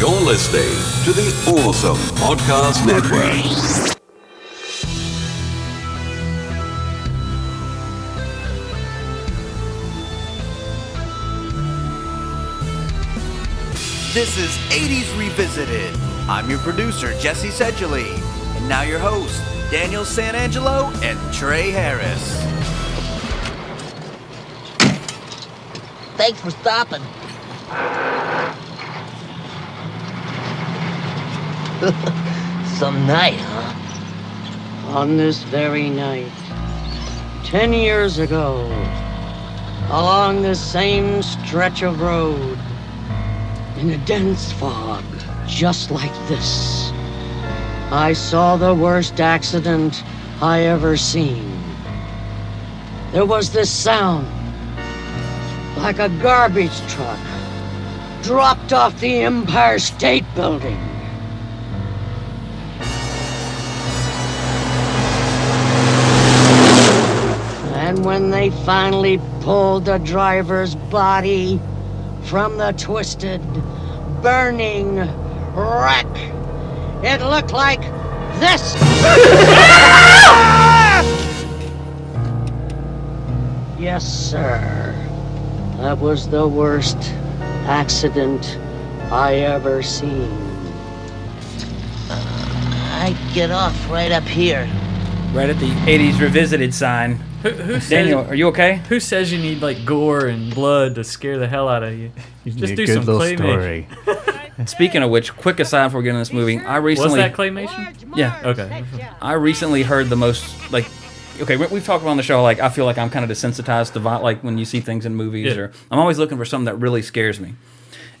You're listening to the Awesome Podcast Network. This is 80s Revisited. I'm your producer, Jesse Seidule. And now your hosts, Daniel Santangelo and Trey Harris. Thanks for stopping. Some night, huh? On this very night, ten years ago, along the same stretch of road, in a dense fog, just like this, I saw the worst accident I ever seen. There was this sound, like a garbage truck dropped off the Empire State Building. When they finally pulled the driver's body from the twisted, burning wreck, it looked like this. yes, sir. That was the worst accident I ever seen. I get off right up here. Right at the 80s revisited sign. Who, who says, Daniel, are you okay? Who says you need like gore and blood to scare the hell out of you? Just do some claymation. Speaking of which, quick aside before we get into this movie, I recently Was recently that claymation? yeah Okay. I recently heard the most like okay we- we've talked about on the show like I feel like I'm kind of desensitized to vi- like when you see things in movies Yeah. or I'm always looking for something that really scares me.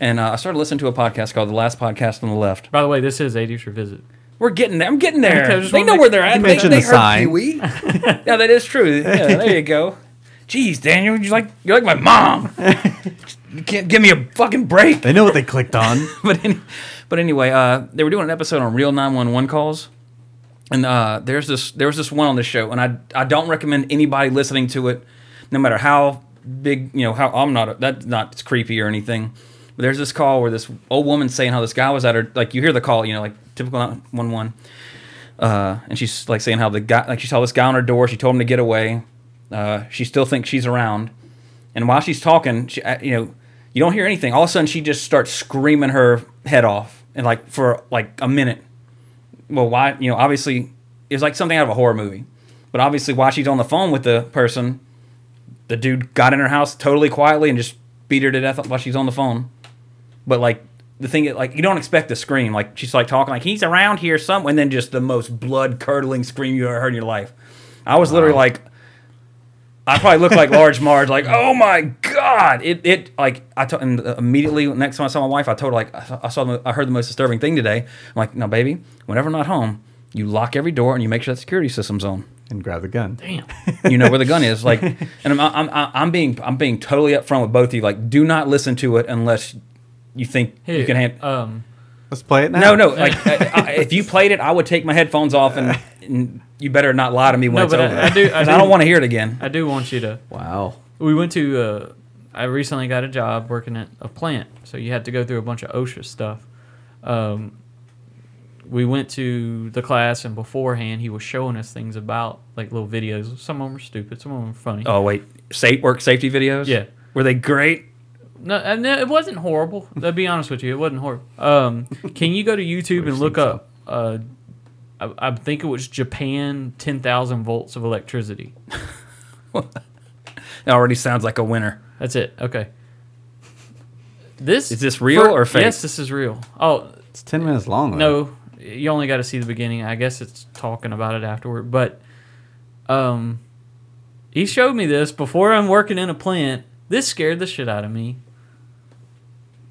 And uh, I started listening to a podcast called The Last Podcast on the Left. By the way, this is 80s Revisit. We're getting there. I'm getting there. Okay, they know make- where they're at. You They, mentioned they the sign. Yeah, that is true. Yeah, there you go. Jeez, Daniel, you like you're like my mom. you can't give me a fucking break. They know what they clicked on. but any, but anyway, uh, they were doing an episode on real 911 calls, and uh, there's this there was this one on the show, and I I don't recommend anybody listening to it, no matter how big you know how I'm not that's not creepy or anything. But there's this call where this old woman saying how this guy was at her like you hear the call you know like typical 911, uh, and she's like saying how the guy like she saw this guy on her door, she told him to get away, uh, she still thinks she's around, and while she's talking, she, uh, you know, you don't hear anything. All of a sudden, she just starts screaming her head off, and like for like a minute. Well, why? You know, obviously, it was like something out of a horror movie. But obviously, while she's on the phone with the person, the dude got in her house totally quietly and just beat her to death while she's on the phone. But like the thing, like you don't expect to scream. Like she's like talking like he's around here somewhere, and then just the most blood curdling scream you ever heard in your life. I was literally like, I probably look like large Marge, like, oh my god! It it like I told and immediately next time I saw my wife, I told her like I saw- I saw the, I heard the most disturbing thing today. I'm like, no, baby, whenever I'm not home, you lock every door and you make sure that security system's on. and grab the gun. Damn. You know where the gun is, like, and I'm I'm I'm I'm being I'm being totally upfront with both of you. Like, do not listen to it unless you think you can handle. Um, Let's play it now. No, no. Like, I, I, if you played it, I would take my headphones off, and, and you better not lie to me when No, it's but I- over. I do- I 'Cause do- I don't want to hear it again. I do want you to. Wow. We went to. Uh, I recently got a job working at a plant, so you had to go through a bunch of OSHA stuff. Um, we went to the class, and beforehand, he was showing us things about like little videos. Some of them were stupid, some of them were funny. Oh wait, safe work safety videos. Yeah. were they great? No, and it wasn't horrible. To be honest with you, it wasn't horrible. Um, can you go to YouTube and look up? Uh, I, I think it was Japan, ten thousand volts of electricity. It already sounds like a winner. That's it. Okay. This Is this real or fake? Yes, this is real. Oh It's 10 minutes long. though. no, you only got to see the beginning. I guess it's talking about it afterward. But um, he showed me this before I'm working in a plant. This scared the shit out of me.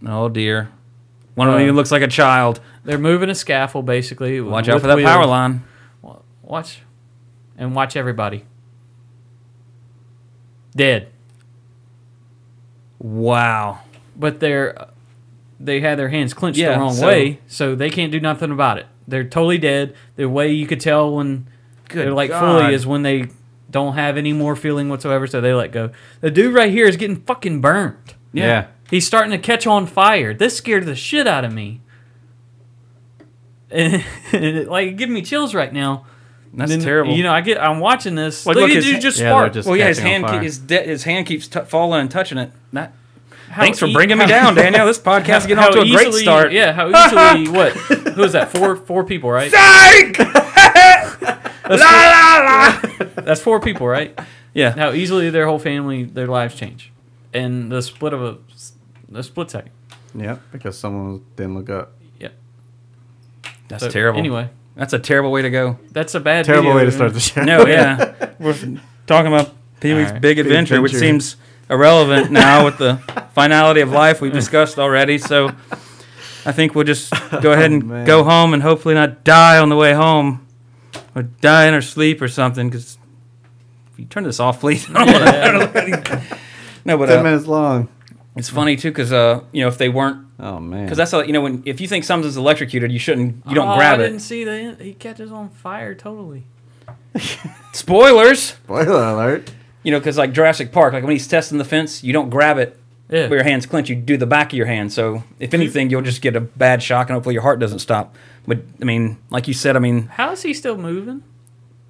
Oh dear, one of Uh, them even looks like a child. They're moving a scaffold basically. Watch out with for that wheels. power line. Watch, and watch everybody. Dead, Wow. but they're they had their hands clenched Yeah, the wrong so- way, so they can't do nothing about it. They're totally dead. The way you could tell when Good they're like God. fully is when they don't have any more feeling whatsoever, so they let go. The dude right here is getting fucking burned. Yeah. He's starting to catch on fire. This scared the shit out of me. and, it, like give me chills right now. That's Then, terrible. You know, I get. I'm watching this. Like, look, look, at his dude just Yeah, spark. just- well, yeah, his hand, keep, his, de- his hand keeps t- falling and touching it. That, How thanks for e- bringing me down, Daniel. This podcast is getting off to a great start. Yeah, how easily? what? Who is that? Four four people, right? Psych! la la la. That's four people, right? Yeah. How easily their whole family, their lives change, in the split of a, a split second. Yep, because someone didn't look up. Yep. That's So, terrible. Anyway, That's a terrible way to go. that's a bad. Terrible video, way to start the show. No, yeah. We're talking about Pee Wee's Alright. Big Adventure, which Adventure. seems irrelevant now with the finality of life we've discussed already. So I think we'll just go ahead and man. go home and hopefully not die on the way home or die in our sleep or something. Because if you turn this off, please. I don't wanna- I don't wanna- no, but Ten uh, minutes long. It's funny too because uh, you know if they weren't Oh man. because that's how, you know when if you think something's electrocuted, you shouldn't you don't oh, grab I it. I didn't see that. He catches on fire totally. Spoilers. Spoiler alert. You know, because like Jurassic Park, like when he's testing the fence, you don't grab it Yeah. where your hands clench. You do the back of your hand. So if anything, you'll just get a bad shock, and hopefully your heart doesn't stop. But I mean, like you said, I mean, How is he still moving?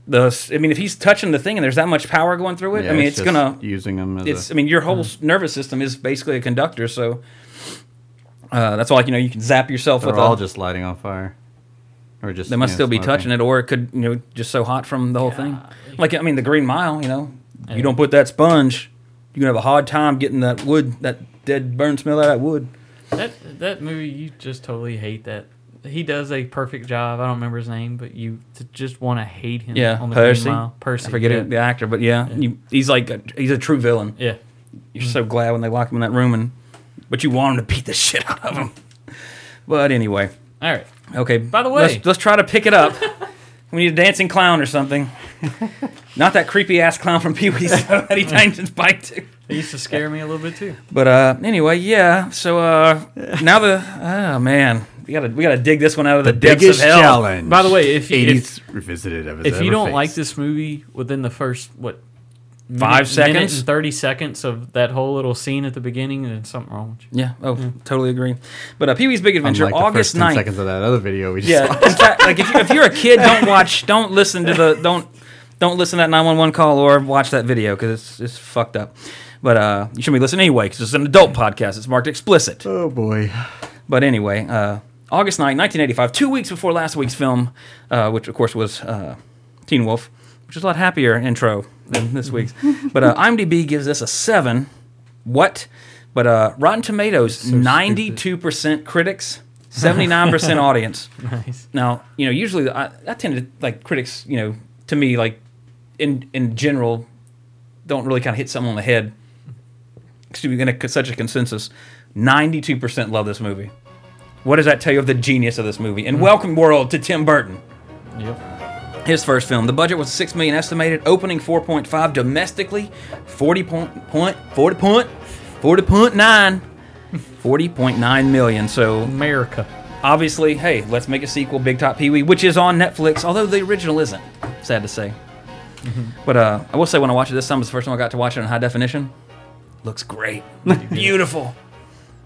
The I mean, if he's touching the thing and there's that much power going through it, Yeah, I mean, it's, just gonna. using them as It's. a, I mean, your whole s nervous system is basically a conductor. So uh, that's all. Like you know, you can zap yourself they're with all a. just lighting on fire, or just They must you know, still be smoking. touching it, or it could, you know, just so hot from the whole thing. Like, I mean, the Green Mile, you know, you don't put that sponge, you're gonna have a hard time getting that wood, that dead burn smell out of that wood. That that movie, you just totally hate that. He does a perfect job. I don't remember his name, but you to just want to hate him. Yeah, on the Percy. Percy. I forget yeah. it, the actor, but yeah, You, he's like a, he's a true villain. Yeah. You're so glad when they lock him in that room, and but you want him to beat the shit out of him. But anyway, All right. okay. By the way- let's, let's try to pick it up. we need a dancing clown or something. Not that creepy ass clown from Pee Wee's that he tightened his bike to. It used to scare me a little bit too. But uh, anyway, yeah. So uh, now the oh man, we gotta we gotta dig this one out of the, depths Biggest of hell. challenge. By the way, if you- 80s revisited of his If you don't like this movie within the first what Five minute- minute seconds? and thirty seconds of that whole little scene at the beginning, then something wrong with you. Yeah. Oh, totally agree. But uh, Pee Wee's Big Adventure, Unlike August the first 10 9th. seconds of that other video we just Yeah. saw. In fact, like if, you, if you're a kid, don't watch, don't listen to the, don't, don't listen to that 911 call or watch that video because it's it's fucked up. But uh, you shouldn't be listening anyway because it's an adult podcast. It's marked explicit. Oh boy. But anyway, uh, August 9, 1985, two weeks before last week's film, uh, which of course was uh, Teen Wolf, which is a lot happier intro than this week's. but uh, IMDb gives this a 7. What? But uh, Rotten Tomatoes, 92% critics, 79% audience. Nice. Now, you know, usually I, I tend to like critics, you know, to me, like in in general, don't really kind of hit something on the head. Excuse me, in a, such a consensus. 92% love this movie. What does that tell you of the genius of this movie? And welcome, world, to Tim Burton. Yep. His first film. The budget was six million estimated, opening 4.5 domestically, 40 point, point 40 point 40.9 40.9 million. So America. obviously, hey, let's make a sequel, Big Top Pee Wee, which is on Netflix, although the original isn't. Sad to say. But uh, I will say, when I watched it this time, it was the first time I got to watch it in high definition. Looks great, beautiful.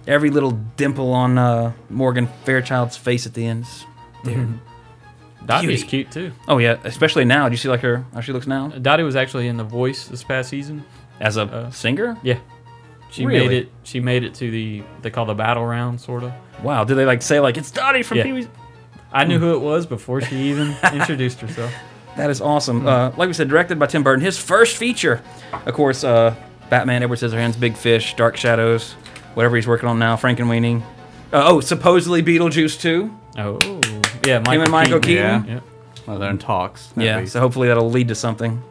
Every little dimple on uh, Morgan Fairchild's face at the end. is- Dude. Dottie's Beauty. cute too. Oh yeah, especially now. Do you see like her how she looks now Dottie was actually in The Voice this past season. as a Uh, singer? Yeah. She Really? made it. She made it to the they call the battle round, sort of. Wow. Did they like say like it's Dottie from Yeah. Pee Wee's? I knew who it was before she even introduced herself. That is awesome. Uh, like we said, directed by Tim Burton. His first feature, of course, uh, Batman, Edward Scissorhands, Big Fish, Dark Shadows, whatever he's working on now, Frankenweenie. Uh, oh, supposedly Beetlejuice too. Oh, yeah, Michael Him and Michael Keaton. Keaton. Yep. Well, they're in talks. at yeah, least. so hopefully that'll lead to something.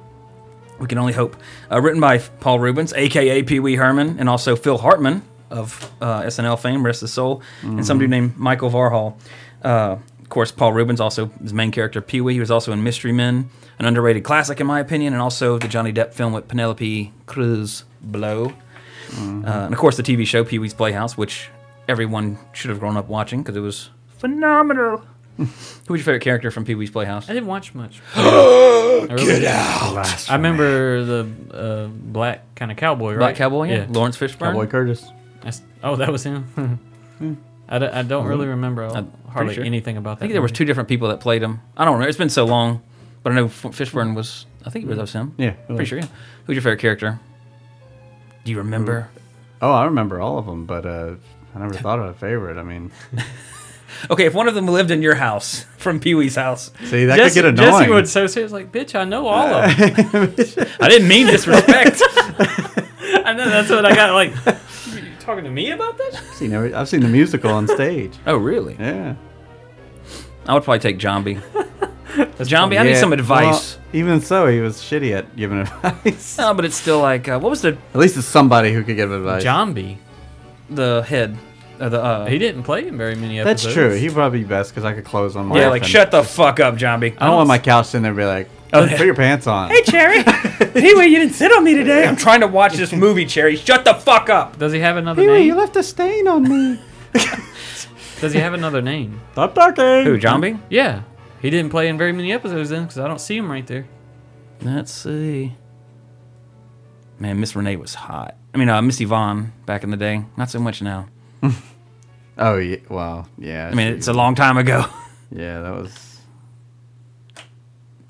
We can only hope. Uh, written by Paul Reubens, aka Pee Wee Herman, and also Phil Hartman of uh, SNL fame, rest his soul, and some dude named Michael Varhol. Uh, of course, Paul Reubens also his main character Pee Wee. He was also in Mystery Men, an underrated classic in my opinion, and also the Johnny Depp film with Penelope Cruz, Blow, uh, and of course the TV show Pee Wee's Playhouse, which everyone should have grown up watching because it was phenomenal. Who was your favorite character from Pee Wee's Playhouse? I didn't watch much. Get out! Last I remember the uh, black kind of cowboy, right? Black Cowboy, yeah. Laurence Fishburne. Cowboy Curtis. That's, oh, that was him. I, d- I don't really remember I'm hardly sure. anything about that. I that. think there was two different people that played him. I don't remember. It's been so long, but I know Fishburne was. I think it was, that was him. Yeah, it pretty sure. Yeah. Who's your favorite character? Do you remember? Oh, I remember all of them, but uh, I never thought of a favorite. I mean, Okay, if one of them lived in your house from Pee Wee's house, see that Jesse, could get annoying. Jesse would so serious like, bitch, I know all of them. I didn't mean disrespect. I know that's what I got. Like, you talking to me about this? I've seen, every, I've seen the musical on stage. oh, really? Yeah. I would probably take Jambi. Jambi, I need some advice. well, even so, he was shitty at giving advice. no, but it's still like, uh, what was the At least it's somebody who could give advice. Jambi. the head? Uh, the uh, He didn't play in very many episodes. That's true. He'd probably be best because I could close on my. yeah, like shut the fuck up, Jambi. I don't want my couch sitting there and be like, Oh, put your pants on. Hey, Chairry. Pee-wee, you didn't sit on me today. I'm trying to watch this movie, Chairry. Shut the fuck up. Does he have another name? Pee-wee, you name? left a stain on me. Does he have another name? Stop talking. Who, Jambi? Yeah. He didn't play in very many episodes then because I don't see him right there. Let's see. Man, Miss Renee was hot. I mean, uh, Miss Yvonne back in the day. Not so much now. Oh yeah. Well, yeah. I mean, it's a long time ago. Yeah, that was.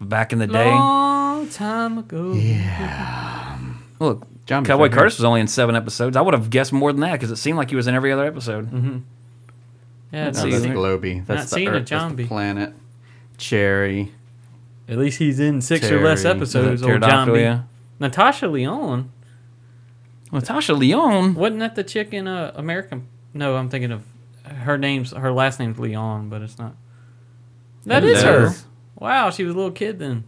back in the day. Long time ago. Yeah. Look, Zombie's Cowboy right here. Curtis was only in seven episodes. I would have guessed more than that because it seemed like he was in every other episode. Yeah, it's No, that's easy. Globey. That's the seeing a Earth. That's the zombie. planet. Chairry. At least he's in six or less episodes. Old Pterodactyl, zombie. yeah. Natasha Lyonne. Natasha Lyonne Wasn't that the chick in uh, American? No, I'm thinking of her name's her last name's Lyonne, but it's not. That It is her. Wow, she was a little kid then.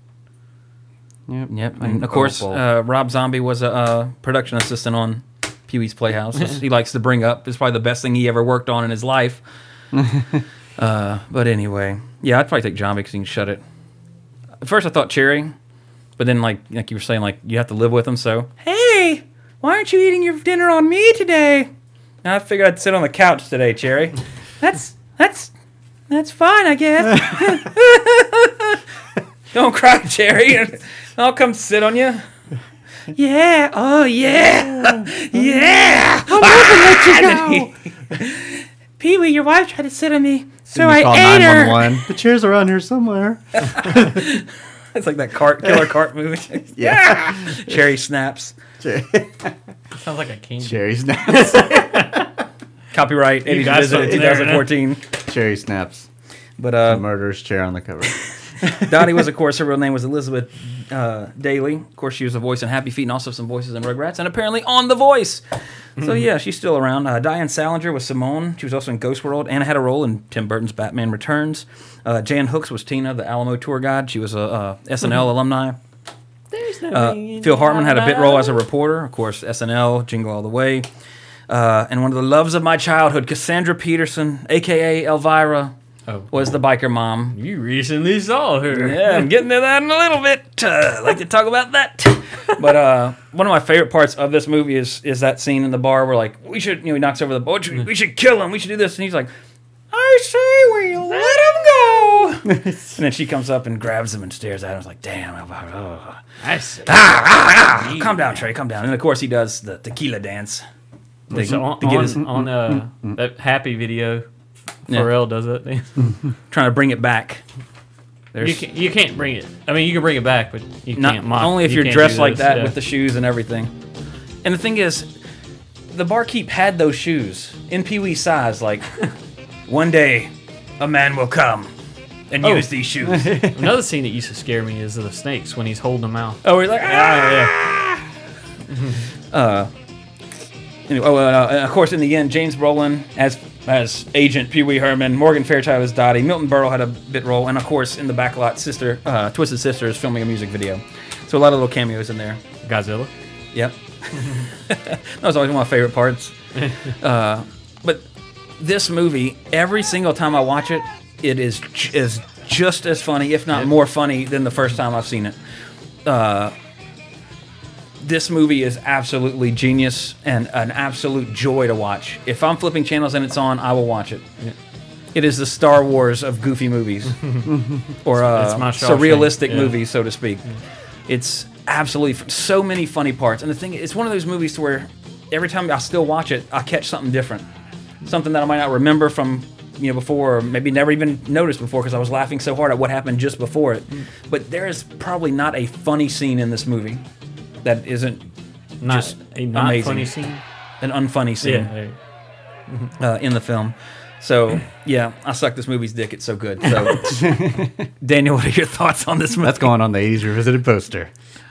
Yep. Yep, And and of course, uh, Rob Zombie was a uh, production assistant on Pee Wee's Playhouse. he likes to bring up. It's probably the best thing he ever worked on in his life. uh, but anyway, yeah, I'd probably take Jambi because he can shut it. At first, I thought Chairry, but then, like like you were saying, like you have to live with him. So, hey, why aren't you eating your dinner on me today? And I figured I'd sit on the couch today, Chairry. That's that's that's fine, I guess. Don't cry, Chairry. I'll come sit on you. Yeah. Oh yeah. Yeah. I'm let you go. Pee Wee, your wife tried to sit on me, so Didn't I call ate her. 911? The chair's around here somewhere. It's like that cart killer cart movie. Yeah. Chairry snaps. Chairry- Sounds like a king. Chairry snaps. Copyright Eddie got Visit 2014. Chairry snaps. But uh, Murderer's chair on the cover. Dottie was, of course, her real name was Elizabeth uh, Daily. Of course, she was a voice in Happy Feet and also some voices in Rugrats, and apparently on The Voice. So yeah, she's still around. Uh, Diane Salinger was Simone. She was also in Ghost World and had a role in Tim Burton's Batman Returns. Uh, Jan Hooks was Tina, the Alamo tour guide. She was a uh, SNL alumni. There's no Uh, Phil Hartman had a bit role as a reporter, of course, SNL, Jingle All the Way. Uh, and one of the loves of my childhood, Cassandra Peterson, aka Elvira, Oh. was the biker mom. You recently saw her. Yeah, I'm getting to that in a little bit. Uh, like to talk about that. But uh, one of my favorite parts of this movie is is that scene in the bar where like we should, you know, he knocks over the boat. We should kill him. We should do this, and he's like, I say we let him go. and then she comes up and grabs him and stares at him. It's like, damn. Oh. I see. Ah, ah, ah. calm down, Trey. Calm down. And of course, he does the tequila dance. To- So on, to get on, on uh, that happy video, Yeah. Pharrell does it. trying to bring it back. There's you can you can't bring it. I mean, you can bring it back, but you not can't mock. only if you you're dressed like that yeah. with the shoes and everything. And the thing is, the barkeep had those shoes in Pee Wee size. Like, one day, a man will come and Oh. use these shoes. Another scene that used to scare me is the snakes when he's holding them out. oh, we're like, ah! yeah. Anyway, oh, uh, of course, in the end, James Brolin as as Agent Pee Wee Herman, Morgan Fairchild as Dottie, Milton Berle had a bit role, and of course, in the backlot, Sister uh, Twisted Sister is filming a music video. So a lot of little cameos in there. Godzilla. Yep. that was always one of my favorite parts. uh, but this movie, every single time I watch it, it is j- is just as funny, if not more funny, than the first time I've seen it. Uh, this movie is absolutely genius and an absolute joy to watch. If I'm flipping channels and it's on, I will watch it. It is the Star Wars of goofy movies, or uh, it's my Shawshank, surrealistic yeah. movies, so to speak. It's absolutely f- so many funny parts, and the thing it's one of those movies to where every time I still watch it, I catch something different. something that I might not remember from you know before, or maybe never even noticed before because I was laughing so hard at what happened just before it. But there is probably not a funny scene in this movie that isn't Not just a not amazing. funny scene. an unfunny scene Yeah. uh, in the film. So yeah, I suck this movie's dick. It's so good. So Daniel, what are your thoughts on this movie? That's going on the 80s revisited poster.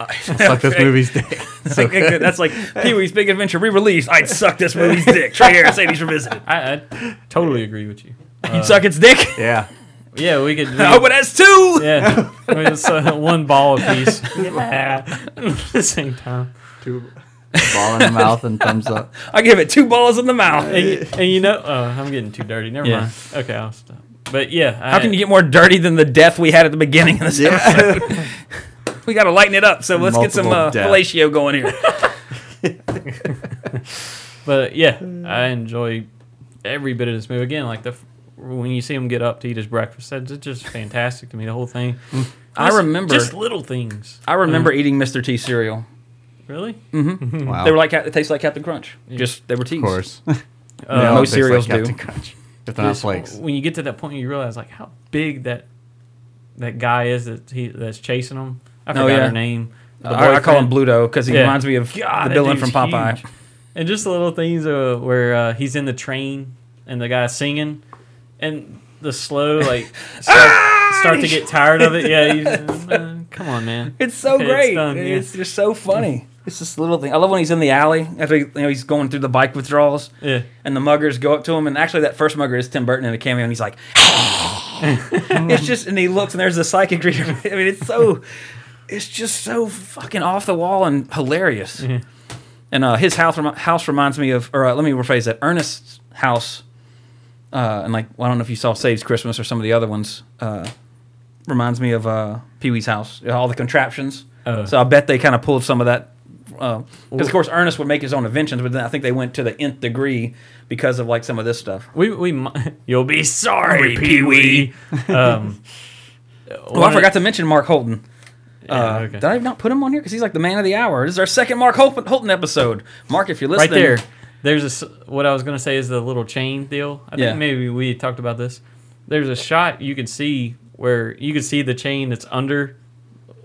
I Suck this movie's dick. So Okay, good. That's like Pee Wee's Big Adventure re-released. I'd suck this movie's dick. Trey Harris, 80s revisited. I, I totally agree with you. You'd suck its dick. yeah. Yeah, we could. We Oh, but that's two. yeah, it's uh, one ball apiece. Yeah, at the same time. Two ball in the mouth and thumbs up. I give it two balls in the mouth. And, you- and you know, oh, I'm getting too dirty. Never Yeah. mind. Okay, I'll stop. But yeah, How can you get more dirty than the death we had at the beginning of this episode? we got to lighten it up. So let's get some Multiple uh, death. fellatio going here. But yeah, I enjoy every bit of this movie. Again, like the f- when you see him get up to eat his breakfast, that's it's just fantastic to me. The whole thing. I remember- just little things. I remember eating Mr. T cereal. Really? Wow. They were like it tastes like Captain Crunch. Just they were teas. of course. Yeah, They all most cereals like do. Captain Crunch. If they're not flakes. When you get to that point, you realize like how big that that guy is that he that's chasing him. I forgot Oh, yeah. her name. The I, I call him boyfriend. Bluto because he Yeah. reminds me of God, the that villain from Popeye. huge. And just the little things uh, where uh, he's in the train and the guy's singing, and the slow like start, start to get tired of it. Yeah, you, uh, come on, man. It's so Okay, it's great. done, yeah. It's just so funny. It's this little thing. I love when he's in the alley after he, you know, he's going through the bike withdrawals, Yeah, and the muggers go up to him. And actually, that first mugger is Tim Burton in a cameo, and he's like, it's just, and he looks, and there's the psychic reader. I mean, it's so, it's just so fucking off the wall and hilarious. And uh, his house house reminds me of, or uh, let me rephrase that. Ernest's house, uh, and like well, I don't know if you saw Saves Christmas or some of the other ones. Uh, reminds me of uh, Pee Wee's house. All the contraptions. Oh. So I bet they kind of pulled some of that. Because of course Ernest would make his own inventions, but then I think they went to the nth degree because of like some of this stuff. we we mi- you'll be sorry, Pee Wee. Um, Oh, I forgot to mention Mark Holton. Yeah, Uh, okay. Did I not put him on here? Because he's like the man of the hour. This is our second Mark Holton, Holton episode. Mark, if you're right listening, there. There's a what I was gonna say is the little chain deal. I think Yeah. maybe we talked about this. There's a shot you could see where you could see the chain that's under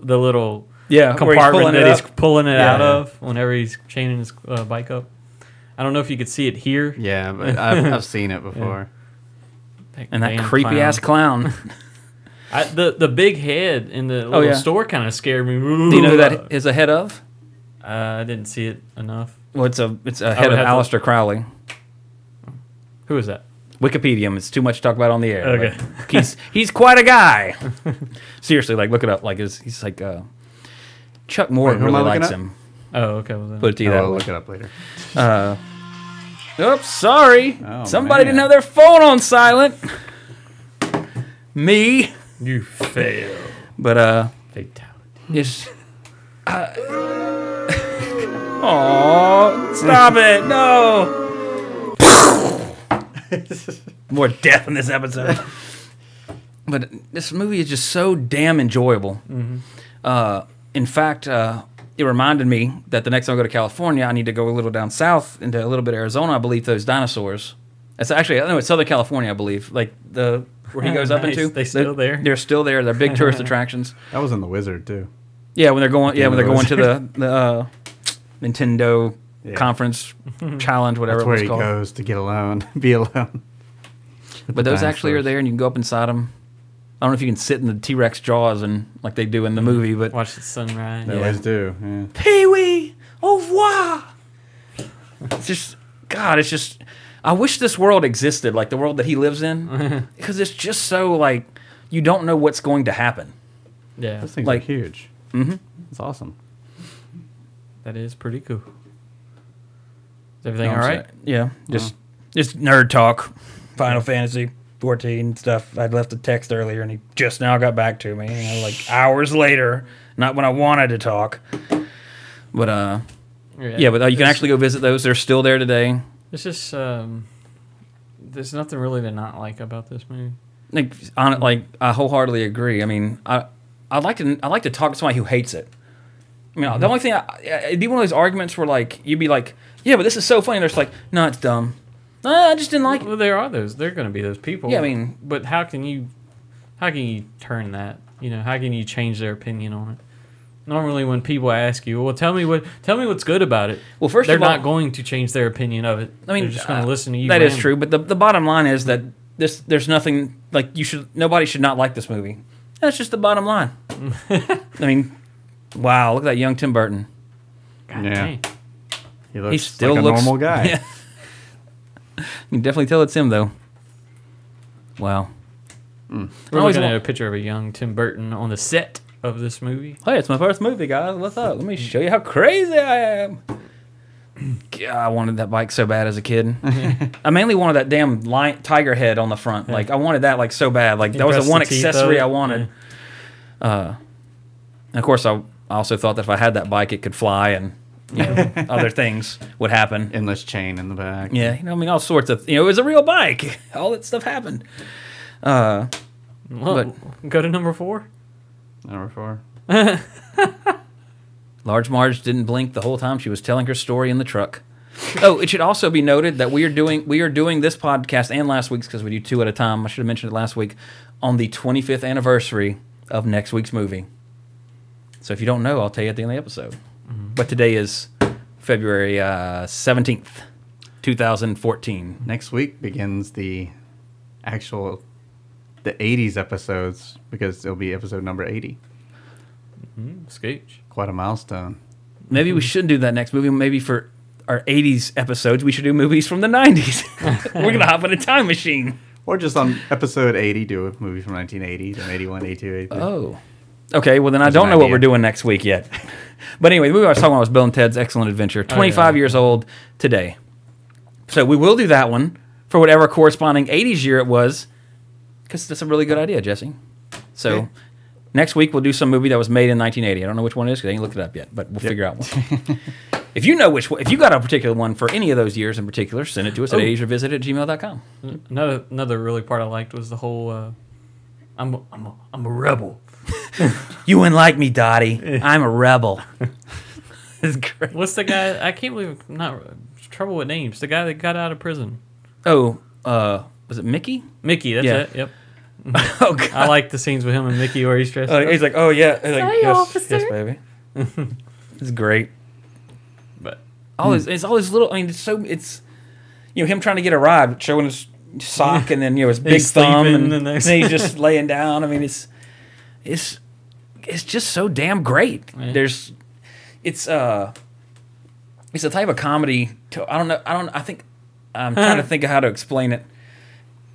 the little Yeah, where he's compartment that he's pulling it Yeah. out of whenever he's chaining his uh, bike up. I don't know if you could see it here. Yeah, but I've, I've seen it before. and that creepy clown. ass clown. I, the the big head in the little Oh, yeah. store kind of scared me. Do you know who that is a head of? Uh, I didn't see it enough. Well, it's a it's a head of have to- Aleister Crowley. Who is that? Wikipedia. It's too much to talk about on the air. Okay. but he's he's quite a guy. Seriously, like look it up. Like his, he's like uh, Chuck Moore Wait, who am I really looking likes up? him. Oh, okay. Well, then. Put it to you Oh, that I'll way. look it up later. Uh, oops, sorry. Oh, Somebody man. didn't have their phone on silent. Me. you fail. But uh, Fatality. it's. Oh, stop it! No. More death in this episode. but this movie is just so damn enjoyable. Uh, in fact, uh, it reminded me that the next time I go to California, I need to go a little down south into a little bit of Arizona. I believe those dinosaurs. It's actually I know it's Southern California, I believe. Like the where he goes up into. They still They're- there? They're still there. They're big tourist attractions. That was in The Wizard, too. Yeah, when they're going. Yeah, when they're Yeah, going to the the uh, Nintendo Yeah. conference challenge, whatever That's it where was he called. goes to get alone, be alone. But the those actually are there, and you can go up inside them. I don't know if you can sit in the T Rex jaws and like they do in the movie, but Watch the sunrise. They always do. Yeah. Pee Wee, au revoir. It's just God. It's just. I wish this world existed, like the world that he lives in, because it's just so like you don't know what's going to happen. Yeah, Those things Like- are huge. Mm-hmm. It's awesome. That is pretty cool. Is everything all sorry. Yeah, just just nerd talk. Final Fantasy 14 stuff. I'd left a text earlier, and he just now got back to me. You know, like hours later, not when I wanted to talk. But uh, yeah, but uh, you can actually go visit those. They're still there today. It's just um, there's nothing really to not like about this movie. Like, on, like I wholeheartedly agree. I mean, I I'd like to I like to talk to somebody who hates it. I mean, the only thing I, it'd be one of those arguments where like you'd be like, yeah, but this is so funny. And they're just like, no, it's dumb. Uh, I just didn't like it. Well, there are those. There are going to be those people. Yeah, I mean- but how can you, how can you turn that? You know, how can you change their opinion on it? Normally, when people ask you, "Well, tell me what, tell me what's good about it," Well, first they're of all- not going to change their opinion of it. I mean, they're just going uh, to listen to you. That is true, but the the bottom line is that this there's nothing like you should nobody should not like this movie. That's just the bottom line. I mean, wow, look at that young Tim Burton. God Yeah. dang. He looks He still like a looks normal guy. Yeah. you can definitely tell it's him though. Wow. We're always looking wa- at a picture of a young Tim Burton on the set of this movie. Hey, it's my first movie, guys. What's up? Let me show you how crazy I am. God, I wanted that bike so bad as a kid. I mainly wanted that damn lion, tiger head on the front. Like I wanted that like so bad. Like that was the one the accessory? I wanted. Uh, and of course, I I also thought that if I had that bike, it could fly and you know other things would happen. Endless chain in the back. Yeah, you know, I mean, all sorts of. You know, it was a real bike. All that stuff happened. Uh, Well, go to number four. Number four. Large Marge didn't blink the whole time she was telling her story in the truck. oh, it should also be noted that we are doing we are doing this podcast and last week's because we do two at a time. I should have mentioned it last week on the 25th anniversary of next week's movie. So if you don't know, I'll tell you at the end of the episode. But today is February uh, 17th, 2014. Next week begins the actual the 80s episodes because it'll be episode number 80. Scooch. Quite a milestone. Maybe we shouldn't do that next movie. Maybe for our 80s episodes, we should do movies from the 90s. We're going to hop in a time machine. Or just on episode 80, do a movie from 1980, then 81, 82, 83. Oh. Okay, well then I don't know what we're doing next week yet. but anyway, the movie I was talking about was Bill and Ted's Excellent Adventure. 25 years old today. So we will do that one for whatever corresponding 80s year it was, because that's a really good idea, Jesse. So next week we'll do some movie that was made in 1980. I don't know which one it is because I ain't looked it up yet, but we'll figure out one. if you know which one, if you got a particular one for any of those years in particular, send it to us at Oh. 80srevisit at gmail.com. Another another really part I liked was the whole. Uh, I'm a, I'm a, I'm a rebel. You wouldn't like me, Dottie. I'm a rebel. it's great. What's the guy? I can't believe I'm not trouble with names. The guy that got out of prison. Oh, uh, was it Mickey? Mickey. That's Yeah. it. Yep. Oh God. I like the scenes with him and Mickey where he's dressed. Uh, up. he's like, oh yeah, He's like, Sorry, yes, officer." yes, baby. it's great. But All his, it's all his little. I mean, it's so it's, you know, him trying to get a ride, showing his sock, and then you know his big He's thumb, sleeping and, then he's just laying down. I mean, it's, it's, it's just so damn great. Yeah. There's, it's uh, it's a type of comedy. To, I don't know. I don't. I think I'm trying to think of how to explain it.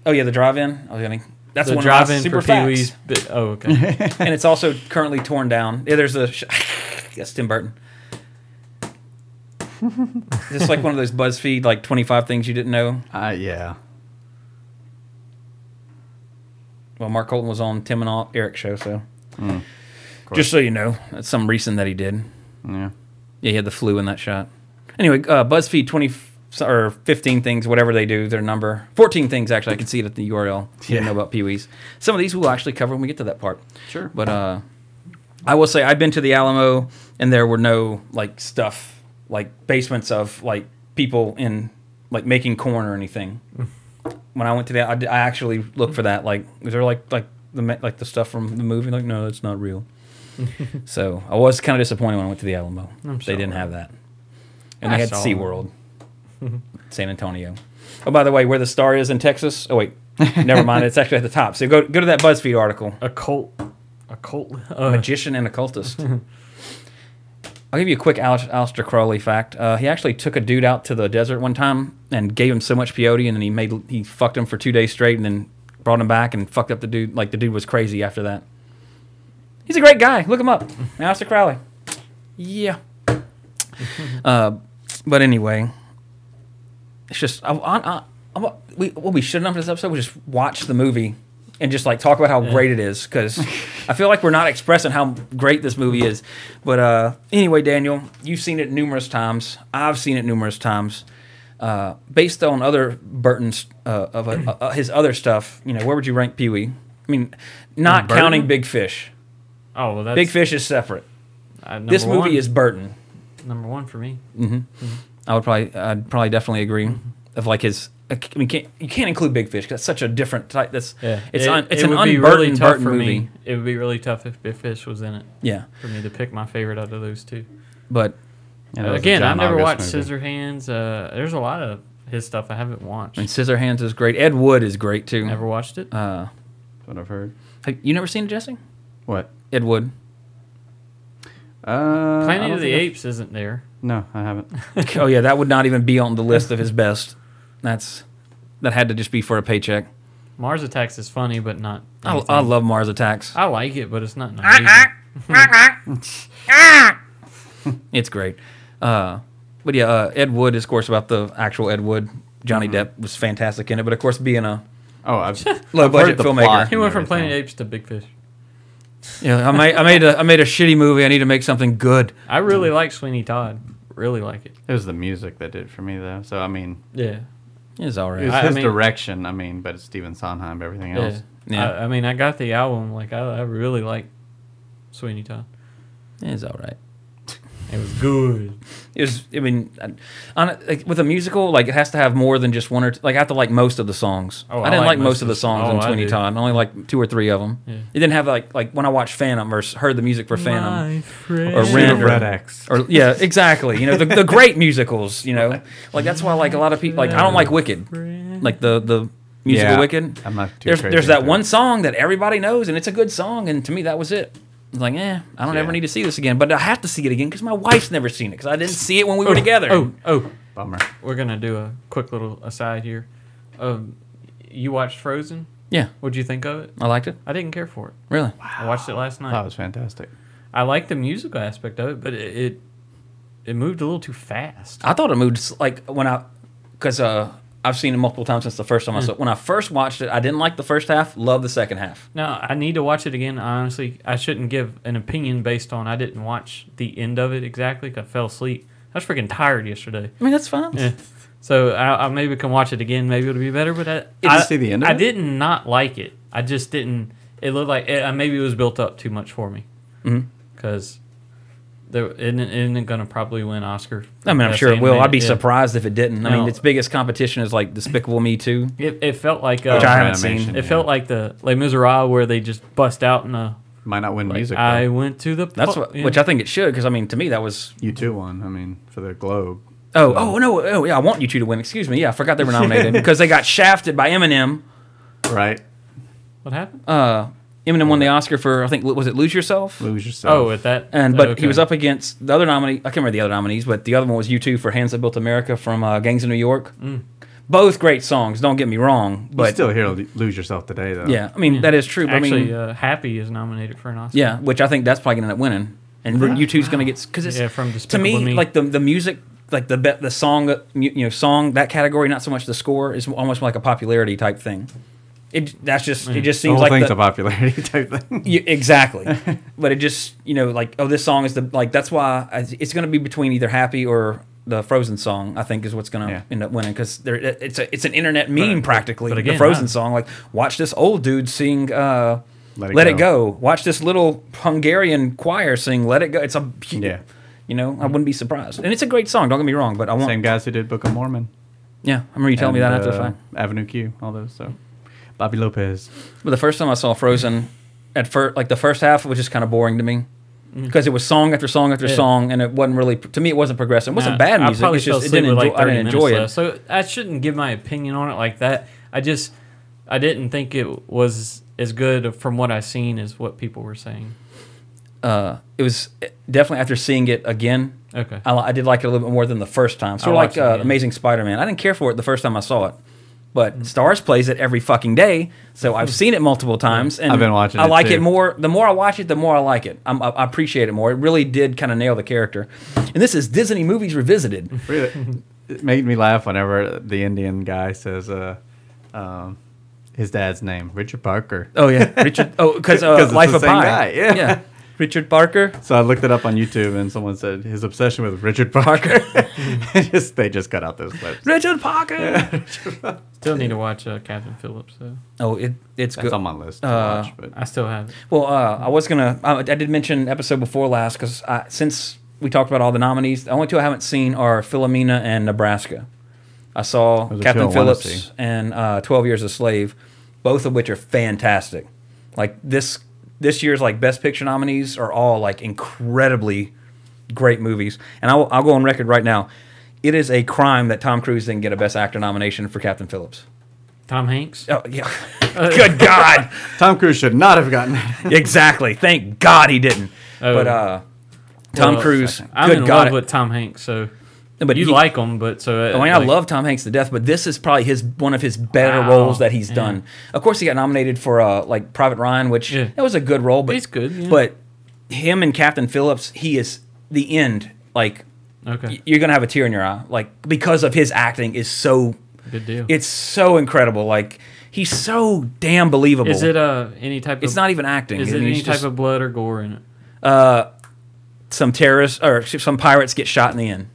Oh yeah, the drive-in. I was gonna. That's the one of my drive-in super for Pee facts. Wee's. Bit, oh, okay. and it's also currently torn down. Yeah, there's a. Sh- yes, Tim Burton. Just like one of those BuzzFeed like 25 things you didn't know. Uh, yeah. Well, Mark Holton was on Tim and Eric's show, so course. just so you know, that's some recent that he did. Yeah. Yeah, he had the flu in that shot. Anyway, uh, BuzzFeed 20 or 15 things, whatever they do, their number 14 things actually. I can see it at the URL. You didn't know about Pee Wee's. Some of these we'll actually cover when we get to that part. Sure. But uh, I will say I've been to the Alamo, and there were no like stuff like basements of like people in like making corn or anything. when I went to that, I, I actually looked for that. Like, is there like like the like the stuff from the movie? Like, no, that's not real. so I was kind of disappointed when I went to the Alamo. I'm they didn't have that, and I they had SeaWorld, San Antonio. Oh, by the way, where the star is in Texas. Oh wait, never mind. It's actually at the top. So go go to that BuzzFeed article. a cult. A cult. Uh, magician and occultist. I'll give you a quick Al- Aleister Crowley fact. Uh, he actually took a dude out to the desert one time and gave him so much peyote, and then he made he fucked him for two days straight, and then brought him back and fucked up the dude. Like the dude was crazy after that. He's a great guy. Look him up, Aleister Crowley. Yeah. uh, but anyway, it's just I, I, I, we what we should have done for this episode was just watch the movie and just like talk about how great it is because I feel like we're not expressing how great this movie is. But uh, anyway, Daniel, you've seen it numerous times. I've seen it numerous times. Uh, based on other Burton's uh, of uh, uh, his other stuff, you know, where would you rank Pee Wee? I mean, not Burton? counting Big Fish. oh, well, that's Big Fish is separate. uh, This movie one. is Burton. number one for me. I would probably, I'd probably definitely agree. Of like his I mean, can't, you can't include Big Fish 'cause that's such a different type. That's Yeah, it's it, un, it's it an would unburdened really tough Burton for movie. me. It would be really tough if Big Fish was in it Yeah, for me to pick my favorite out of those two. but Yeah, that Again, I've never August watched movie. Scissorhands. Uh, there's a lot of his stuff I haven't watched. and Scissorhands is great. Ed Wood is great too. Never watched it. Uh, That's what I've heard. have you never seen it, Jesse? What? Ed Wood. Uh, Planet of the think I've- Apes isn't there. No, I haven't. oh yeah, that would not even be on the list of his best. That's that had to just be for a paycheck. Mars Attacks is funny, but not. I. I love Mars Attacks. I like it, but it's not. amazing. It's great. Uh, but yeah, uh, Ed Wood is of course about the actual Ed Wood. Johnny Depp was fantastic in it, but of course being a Oh, I've low I've budget filmmaker. he went from everything. Planet Apes to Big Fish. Yeah, I made I made a I made a shitty movie. I need to make something good. I really like Sweeney Todd. Really like it. It was the music that did it for me, though. So I mean, Yeah. It's all right. it was right. I- his mean- direction. I mean, but it's Stephen Sondheim. Everything Yeah. else. Yeah. I, I mean, I got the album. Like, I, I really like Sweeney Todd. It's all right. It was good. It was. I mean, on a, like, with a musical, like it has to have more than just one or two, like I have to like most of the songs. Oh, I I didn't like like most of the songs of- in oh, I Sweeney. Todd. I only like two or three of them. Yeah. It didn't have like like when I watched Phantom or heard the music for Phantom. friend. Or Shoot Ren or- Red X. Or yeah, exactly. You know the, the great musicals. You know, like that's why like a lot of people like I don't like Wicked, like the the musical Yeah, Wicked. I'm not too There's crazy there's that into one song that everybody knows and it's a good song and to me that was it. It's like eh, I don't Yeah. ever need to see this again, but I have to see it again because my wife's never seen it because I didn't see it when we were together. Oh, oh, Bummer. we're gonna do a quick little aside here. Um, you watched Frozen? yeah, What'd you think of it? I liked it. I didn't care for it. Really, Wow. I watched it last night. That was fantastic. I liked the musical aspect of it, but it, it it moved a little too fast. I thought it moved like when I because uh I've seen it multiple times since the first time I saw it. When I first watched it, I didn't like the first half, loved the second half. Now I need to watch it again. Honestly, I shouldn't give an opinion based on I didn't watch the end of it exactly. 'cause I fell asleep. I was freaking tired yesterday. I mean that's fine. Yeah. So I, I maybe can watch it again. Maybe it'll be better. But I, you I see the end of I it? didn't not like it. I just didn't. It looked like it, uh, maybe it was built up too much for me. Because there it isn't, it isn't going to probably win Oscar. I mean, I'm sure it will. I'd be Yeah. surprised if it didn't. I mean, its biggest competition is like Despicable Me 2. It, it felt like uh, Which I haven't seen. It yeah. felt like the Les Miserables where they just bust out in a. Might not win Like, music. I though. went to the. That's what, yeah. which I think it should, because I mean, to me, that was. U2 won. I mean, for the Globe. Oh, oh no, oh yeah, I want U2 to win. Excuse me, yeah, I forgot they were nominated because they got shafted by Eminem. Right. What happened? Uh, Eminem won the Oscar for I think was it Lose Yourself, Lose yourself. Oh, at that. and but okay. he was up against the other nominee. I can't remember the other nominees, but the other one was U2 for Hands That Built America from uh, Gangs of New York. Both great songs. Don't get me wrong, You but still hear Lose Yourself today, though. yeah, I mean that is true. But I mean, Actually, uh, Happy is nominated for an Oscar. Yeah, which I think that's probably gonna end up winning, and U2's gonna get because it's Yeah, from to me, Me. like the the music, like the be- the song, uh, you know, song that category, not so much the score, is almost like a popularity type thing. It that's just it just seems The whole like thing's the, a popularity type thing. you, exactly, but it just you know like oh this song is the like that's why I, it's gonna be between either Happy or the Frozen song. I think is what's gonna Yeah. end up winning because there it's a it's an internet meme practically. but the Frozen I- song, like watch this old dude sing. uh Let let It it, Go. go. Watch this little Hungarian choir sing "Let It Go." It's a Yeah. You know, I wouldn't be surprised, and it's a great song. Don't get me wrong, but I want Same guys who did Book of Mormon. yeah. I remember you telling me and, that after the uh, fact. Avenue Q, all those. So, Bobby Lopez. But the first time I saw Frozen, at first, like the first half was just kind of boring to me because it was song after song after Yeah. song, and it wasn't really to me. It wasn't progressive. It wasn't Nah, bad I music. probably It's just it didn't enjoy, like I didn't minutes enjoy it. So I shouldn't give my opinion on it like that. I just I didn't think it was as good from what I seen as what people were saying. Uh, it was definitely after seeing it again. Okay. I, I did like it a little bit more than the first time. Sort of like it uh, again. Amazing Spider-Man. I didn't care for it the first time I saw it, but Mm. Starz plays it every fucking day, so I've seen it multiple times. And I've been watching I it like too. it more. The more I watch it, the more I like it. I'm, I I appreciate it more. It really did kind of nail the character. And this is Disney movies revisited. Really, it made me laugh whenever the Indian guy says, uh, um, his dad's name, Richard Parker. Oh yeah, Richard. Oh, because uh, Life the of same Pi. guy, yeah. Richard Parker. So I looked it up on YouTube, and someone said his obsession with Richard Parker. just they just cut out those clips. Richard Parker. Still need to watch uh, Captain Phillips though. Oh, it, it's That's good. on my list to Uh, watch. But I still have it. Well, uh, I was gonna. I, I did mention episode before last because since we talked about all the nominees, the only two I haven't seen are Philomena and Nebraska. I saw Those are two I Captain Phillips and uh, Twelve Years a Slave, both of which are fantastic. Like this this year's like Best Picture nominees are all like incredibly great movies. And I'll, I'll go on record right now. It is a crime that Tom Cruise didn't get a Best Actor nomination for Captain Phillips. Tom Hanks. Oh yeah, good God! Tom Cruise should not have gotten it. exactly. Thank God he didn't. Oh. But uh, Tom Well, Cruise, I'm good in God, love with Tom Hanks, so but you he- like him, but so uh, I mean, I love Tom Hanks to death, but this is probably his one of his better Wow. roles that he's Yeah. done. Of course, he got nominated for uh, like Private Ryan, which Yeah. that was a good role, but He's good, yeah. But him and Captain Phillips, he is the end. Like Okay, you're gonna have a tear in your eye, like because of his acting is so. good deal. It's so incredible. Like he's so damn believable. is it uh any type? It's not even acting. Is it any type just- of blood or gore in it? Uh, some terrorists or some pirates get shot in the end.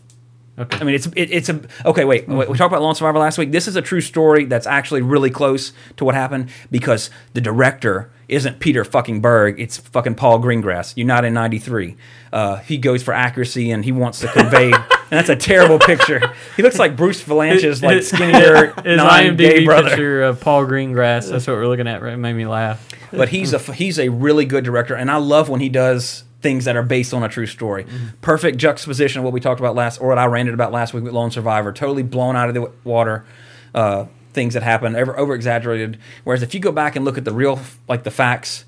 Okay. I mean, it's it, it's a okay. Wait, wait, we talked about Lone Survivor last week. This is a true story that's actually really close to what happened because the director isn't Peter fucking Berg. It's fucking Paul Greengrass. United '93. Uh, he goes for accuracy and he wants to convey. and that's a terrible picture. He looks like Bruce Vilanch's like skinnier His non gay IMDb brother. picture of Paul Greengrass. That's what we're looking at. Right, made me laugh. but he's a he's a really good director, and I love when he does things that are based on a true story. Perfect juxtaposition of what we talked about last, or what I ranted about last week with Lone Survivor. Totally blown out of the water. Uh, things that happen over, over exaggerated. Whereas if you go back and look at the real like the facts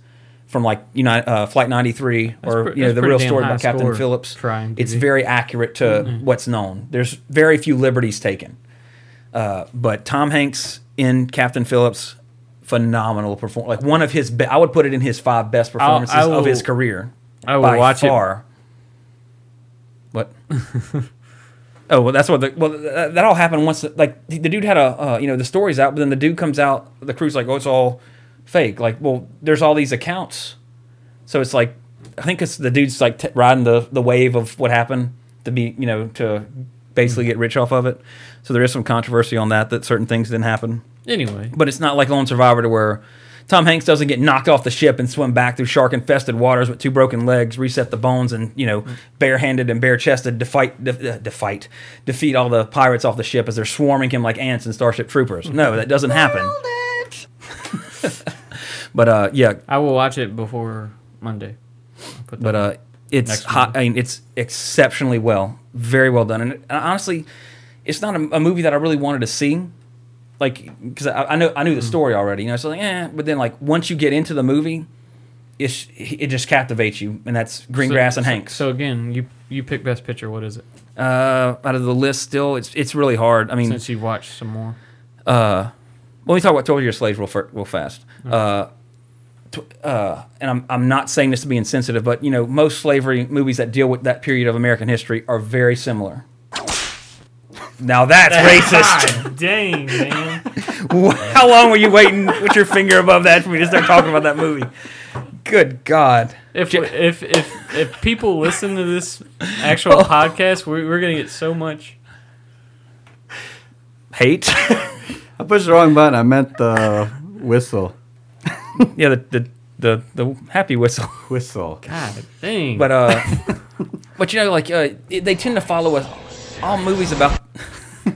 from like United uh, Flight 93 or pre- you know the real story about Captain score Phillips, it's very accurate to what's known. There's very few liberties taken. Uh, but Tom Hanks in Captain Phillips, phenomenal performance. Like one of his, be- I would put it in his five best performances I of his career. I will watch it. What? oh well, that's what. The, well, that, that all happened once. Like the dude had a, uh, you know, the story's out, but then the dude comes out. The crew's like, oh, it's all fake. Like, well, there's all these accounts, so it's like, I think it's the dude's like t- riding the the wave of what happened to be, you know, to basically get rich off of it. So there is some controversy on that that certain things didn't happen. Anyway, But it's not like Lone Survivor to where Tom Hanks doesn't get knocked off the ship and swim back through shark infested waters with two broken legs, reset the bones, and you know, barehanded and bare chested defight, de- uh, defight, defeat all the pirates off the ship as they're swarming him like ants and Starship Troopers. No, that doesn't happen. but uh, yeah, I will watch it before Monday. Put but uh, it's hot. I mean, it's exceptionally well, very well done, and uh, honestly, it's not a, a movie that I really wanted to see. Like, because I, I know I knew the story already, you know. So like, eh. But then, like, once you get into the movie, it's it just captivates you, and that's Greengrass so, and so- Hanks. So again, you you pick best picture. What is it? uh, out of the list, still, it's it's really hard. I mean, Since you watched some more. uh, when we talk about Twelve Years Slave real, real fast, uh, uh, and I'm, I'm not saying this to be insensitive, but you know most slavery movies that deal with that period of American history are very similar. Now that's racist. God dang, man. How long were you waiting with your finger above that for me to start talking about that movie? Good God. If if if if people listen to this actual podcast, we're, we're gonna get so much. Hate? I pushed the wrong button. I meant the whistle. yeah, the, the the the happy whistle. Whistle. God dang. But uh, but you know, like uh, it- they tend to follow us. All movies about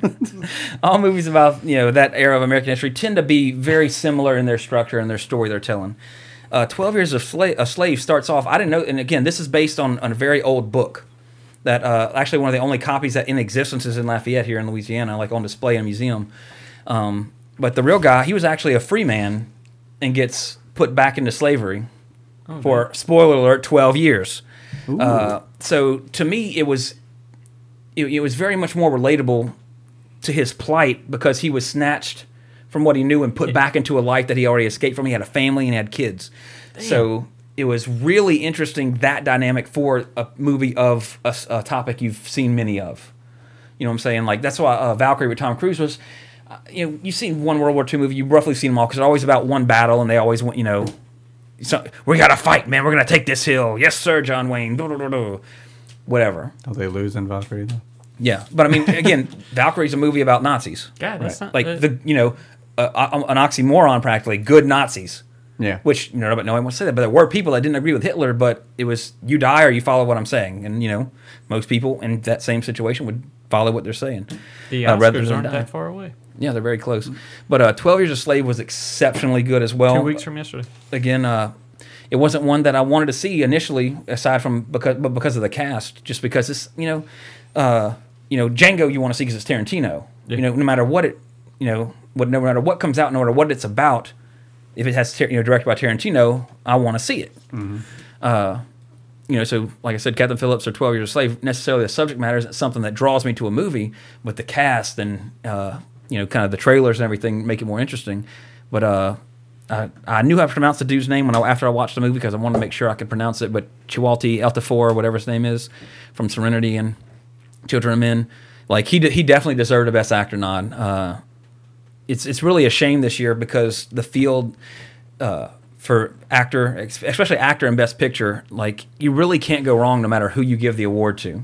all movies about you know that era of American history tend to be very similar in their structure and their story they're telling. Uh, Twelve Years of Slave, a Slave starts off. I didn't know, and again, this is based on, on a very old book that uh, actually one of the only copies that in existence is in Lafayette here in Louisiana, like on display in a museum. Um, but the real guy, he was actually a free man and gets put back into slavery for spoiler alert, twelve years. Uh, so to me, it was it, it was very much more relatable to his plight because he was snatched from what he knew and put back into a life that he already escaped from. He had a family and had kids. So it was really interesting that dynamic for a movie of a topic you've seen many of. You know what I'm saying? Like that's why uh, Valkyrie with Tom Cruise was. Uh, you know, you've seen one World War II movie. You've roughly seen them all because they're always about one battle, and they always want you know. So, we gotta fight, man. We're gonna take this hill. Yes, sir, John Wayne. Duh, duh, duh, duh. Whatever. Don't they lose in Valkyrie though? Yeah, but I mean, again, Valkyrie's a movie about Nazis. God, that's not Like uh, the you know, uh, an oxymoron practically. Good Nazis. Yeah. Which you know, but no one wants to say that. But there were people that didn't agree with Hitler, but it was you die or you follow what I'm saying, and you know, most people in that same situation would follow what they're saying. The uh, rather Oscars than aren't die. that far away. Yeah, they're very close. But uh, Twelve Years a Slave was exceptionally good as well. Two weeks from yesterday. again, uh, it wasn't one that I wanted to see initially, aside from because but because of the cast, just because it's you know, uh, you know Django you want to see because it's Tarantino. Yeah. You know, no matter what it, you know, what no matter what comes out, no matter what it's about, if it has you know directed by Tarantino, I want to see it. Uh, you know, so like I said, Captain Phillips or Twelve Years a Slave, necessarily the subject matter isn't something that draws me to a movie, but the cast and uh, you know, kind of the trailers and everything make it more interesting. But uh, I, I knew how to pronounce the dude's name when I, after I watched the movie because I wanted to make sure I could pronounce it. But Chiwetel Ejiofor, whatever his name is, from Serenity and Children of Men, like he de- he definitely deserved a Best Actor nod. Uh, it's it's really a shame this year because the field uh, for actor, especially actor and Best Picture, like you really can't go wrong no matter who you give the award to.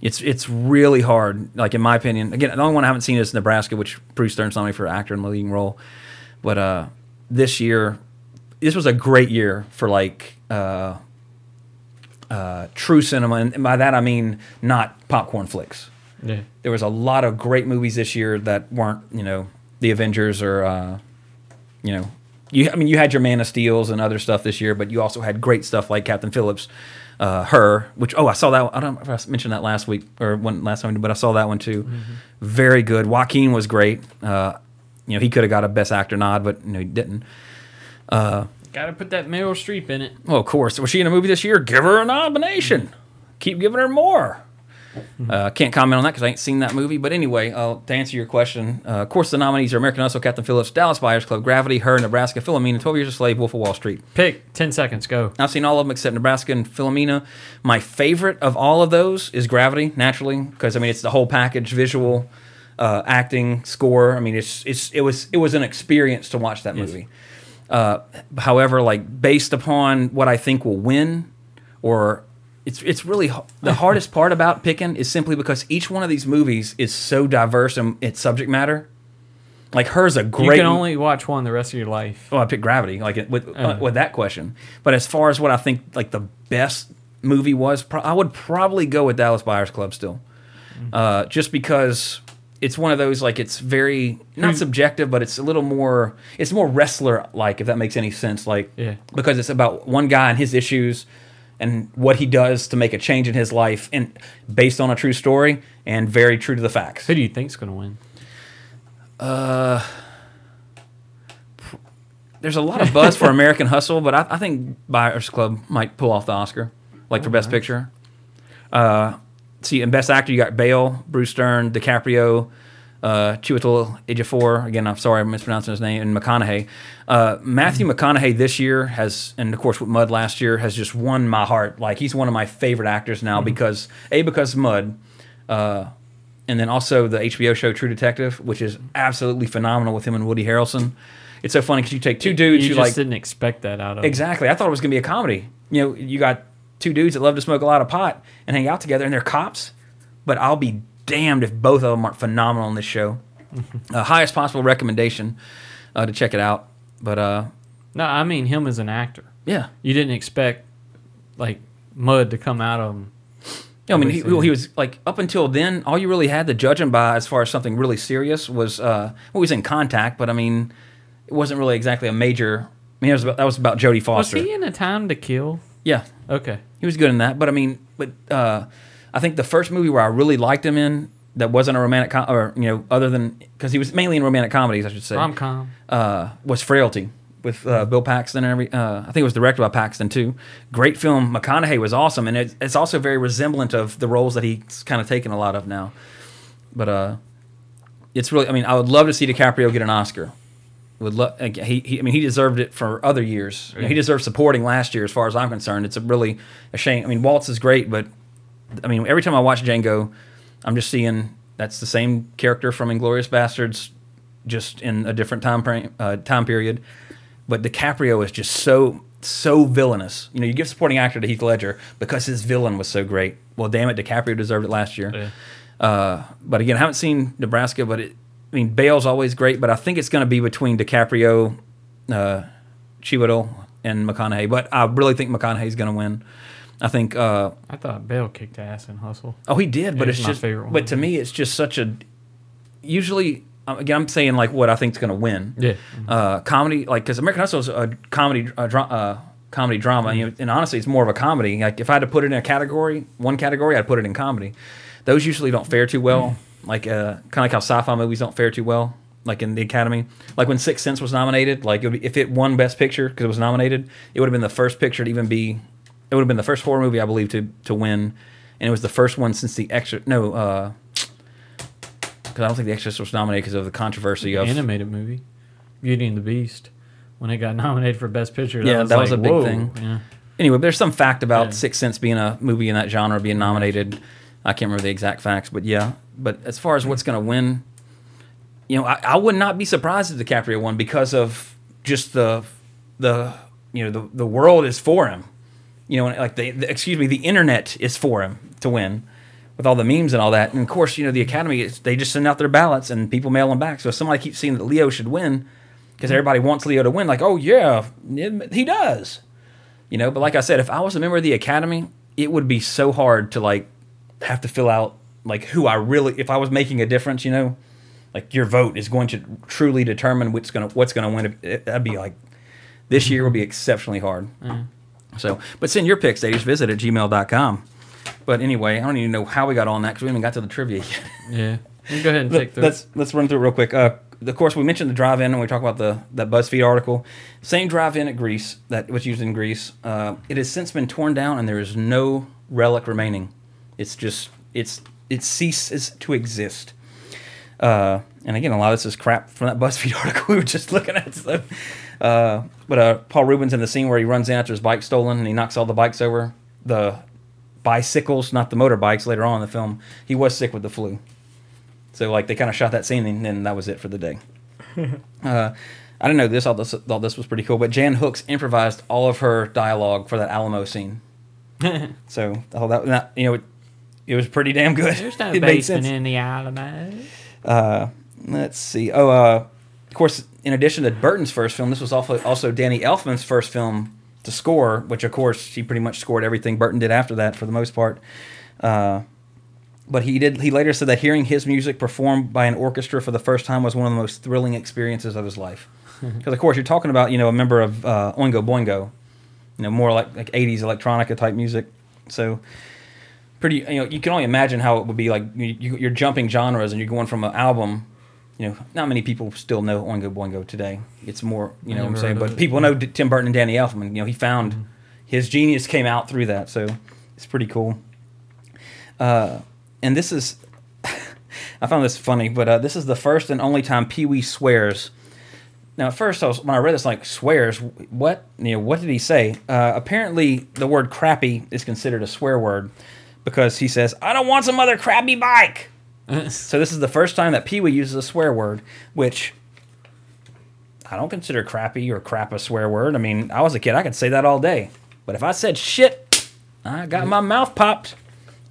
It's it's really hard. Like in my opinion, again, the only one I haven't seen is Nebraska, which Bruce Dern's nominated for actor in the leading role. But uh, this year, this was a great year for like uh, uh, true cinema, and by that I mean not popcorn flicks Yeah. there was a lot of great movies this year that weren't you know the Avengers or uh, you know you I mean you had your Man of Steels and other stuff this year, but you also had great stuff like Captain Phillips, uh, her which oh I saw that one. I don't know if I mentioned that last week or when last time, but I saw that one too. Very good. Joaquin was great. Uh, you know he could have got a Best Actor nod, but you know he didn't. Got to put that Meryl Streep in it. Well, of course. Was she in a movie this year? Give her a nomination. Keep giving her more. Uh, can't comment on that because I ain't seen that movie. But anyway, uh, to answer your question, uh, of course, the nominees are American Hustle, Captain Phillips, Dallas Buyers Club, Gravity, Her, Nebraska, Philomena, 12 Years a Slave, Wolf of Wall Street. Pick 10 seconds. Go. I've seen all of them except Nebraska and Philomena. My favorite of all of those is Gravity, naturally, because I mean it's the whole package: visual, uh, acting, score. I mean it's it's it was it was an experience to watch that movie. Uh, however, like based upon what I think will win, or it's it's really the hardest part about picking is simply because each one of these movies is so diverse in its subject matter. Like hers a great. You can only watch one the rest of your life. Oh, I picked Gravity, like it- with uh, Uh. with that question. But as far as what I think, like the best movie was, pro- I would probably go with Dallas Buyers Club still, Mm-hmm. uh, just because it's one of those like it's very not subjective, but it's a little more it's more wrestler like if that makes any sense. Like Yeah. because it's about one guy and his issues and what he does to make a change in his life, and based on a true story and very true to the facts. Who do you think's going to win? Uh, there's a lot of buzz for American Hustle, but I, I think Buyers Club might pull off the Oscar, like for Best Picture. Uh, see, in Best Actor, you got Bale, Bruce Dern, DiCaprio, uh, Chiwetel Ejiofor. Again, I'm sorry I'm mispronouncing his name, and McConaughey. Uh, Matthew McConaughey this year has, and of course with Mud last year, has just won my heart. Like he's one of my favorite actors now because a because Mud. Uh, and then also the HBO show True Detective, which is absolutely phenomenal with him and Woody Harrelson. It's so funny because you take two dudes you who just like didn't expect that out of exactly. I thought it was gonna be a comedy. You know, you got two dudes that love to smoke a lot of pot and hang out together, and they're cops. But I'll be damned if both of them aren't phenomenal in this show. uh, highest possible recommendation uh, to check it out. But uh, No, I mean him as an actor. yeah, You didn't expect like mud to come out of him. Yeah, I mean, he, he was like up until then, all you really had to judge him by, as far as something really serious, was uh, well, he was in contact, but I mean, it wasn't really exactly a major. I mean, it was about, that was about Jodie Foster. Was he in a time to kill? Yeah, Okay. he was good in that. But I mean, but uh, I think the first movie where I really liked him in that wasn't a romantic com- or you know other than because he was mainly in romantic comedies, I should say, Rom com. uh, was Frailty with uh, Bill Paxton and every. Uh, I think it was directed by Paxton too. Great film. McConaughey was awesome, and it, it's also very resemblant of the roles that he's kind of taken a lot of now. But uh, it's really. I mean, I would love to see DiCaprio get an Oscar. Would love. He, he. I mean, he deserved it for other years. He deserved supporting last year, as far as I'm concerned. It's a really a shame. I mean, Waltz is great, but I mean, every time I watch Django, I'm just seeing that's the same character from Inglourious Basterds, just in a different time frame, uh, time period. But DiCaprio is just so so villainous. You know, you give supporting actor to Heath Ledger because his villain was so great. Well, damn it, DiCaprio deserved it last year. Yeah. Uh, but again, I haven't seen Nebraska, but it, I mean, Bale's always great, but I think it's going to be between DiCaprio, uh, Chiwetel, and McConaughey. But I really think McConaughey's going to win. I think. Uh, I thought Bale kicked ass in Hustle. oh, he did, but It is it's just. But to me, it's just such a. Usually, uh, again, I'm saying like what I think's going to win. Yeah. Uh, comedy, like because American Hustle is a comedy, dra- uh, comedy drama, you know, and honestly, it's more of a comedy. Like if I had to put it in a category, one category, I'd put it in comedy. Those usually don't fare too well. Like uh, kind of like how sci-fi movies don't fare too well. Like in the Academy, like when Sixth Sense was nominated, like it be, if it won Best Picture because it was nominated, it would have been the first picture to even be. It would have been the first horror movie I believe to to win, and it was the first one since the extra. No, uh, because I don't think the Exorcist was nominated because of the controversy of Animated movie, Beauty and the Beast, when it got nominated for Best Picture. Yeah, that was like, a big whoa. thing. Yeah. Anyway, there's some fact about Yeah. Sixth Sense being a movie in that genre being nominated. I can't remember the exact facts, but yeah. But as far as what's going to win, you know, I, I would not be surprised if DiCaprio won because of just the the you know the the world is for him. You know, like the, the excuse me, the internet is for him to win with all the memes and all that. And of course, you know, the Academy they just send out their ballots and people mail them back. So if somebody keeps saying that Leo should win because everybody wants Leo to win, like, oh yeah, he does you know but like i said if i was a member of the academy it would be so hard to like have to fill out like who i really if i was making a difference you know like your vote is going to truly determine what's going to what's to win that'd be like this year will be exceptionally hard so but send your picks ladies visit at gmail.com but anyway i don't even know how we got on that because we haven't got to the trivia yet Yeah. Go ahead and take let's let's run through it real quick. Uh, of course, we mentioned the drive-in when we talk about the that BuzzFeed article. Same drive-in at Greece that was used in Greece. Uh, it has since been torn down, and there is no relic remaining. It's just it's it ceases to exist. Uh, and again, a lot of this is crap from that BuzzFeed article we were just looking at. So, uh, but uh, Paul Reubens in the scene where he runs in after his bike stolen and he knocks all the bikes over, the bicycles, not the motorbikes. Later on in the film, he was sick with the flu. So like they kind of shot that scene and then that was it for the day. uh, I didn't know this. All this all this was pretty cool. But Jan Hooks improvised all of her dialogue for that Alamo scene. so all that, that you know it, was pretty damn good. There's no It basement in the Alamo. Uh, let's see. Oh, uh, of course, in addition to Burton's first film, this was also also Danny Elfman's first film to score, which of course he pretty much scored everything Burton did after that for the most part. Uh, but he did. He later said that hearing his music performed by an orchestra for the first time was one of the most thrilling experiences of his life. Because of course you're talking about you know a member of uh, Oingo Boingo, you know more like like 80s electronica type music. So pretty you know you can only imagine how it would be like you, you're jumping genres and you're going from an album you know not many people still know oingo boingo today it's more you know what i'm saying but it. people know tim burton and danny elfman you know he found his genius came out through that so it's pretty cool uh, and this is i found this funny but uh, this is the first and only time pee-wee swears now, at first, I was when I read this, like swears. What you know? What did he say? Uh, apparently, the word "crappy" is considered a swear word because he says, "I don't want some other crappy bike." so this is the first time that Pee Wee uses a swear word, which I don't consider crappy or crap a swear word. I mean, I was a kid; I could say that all day. But if I said shit, I got my mouth popped.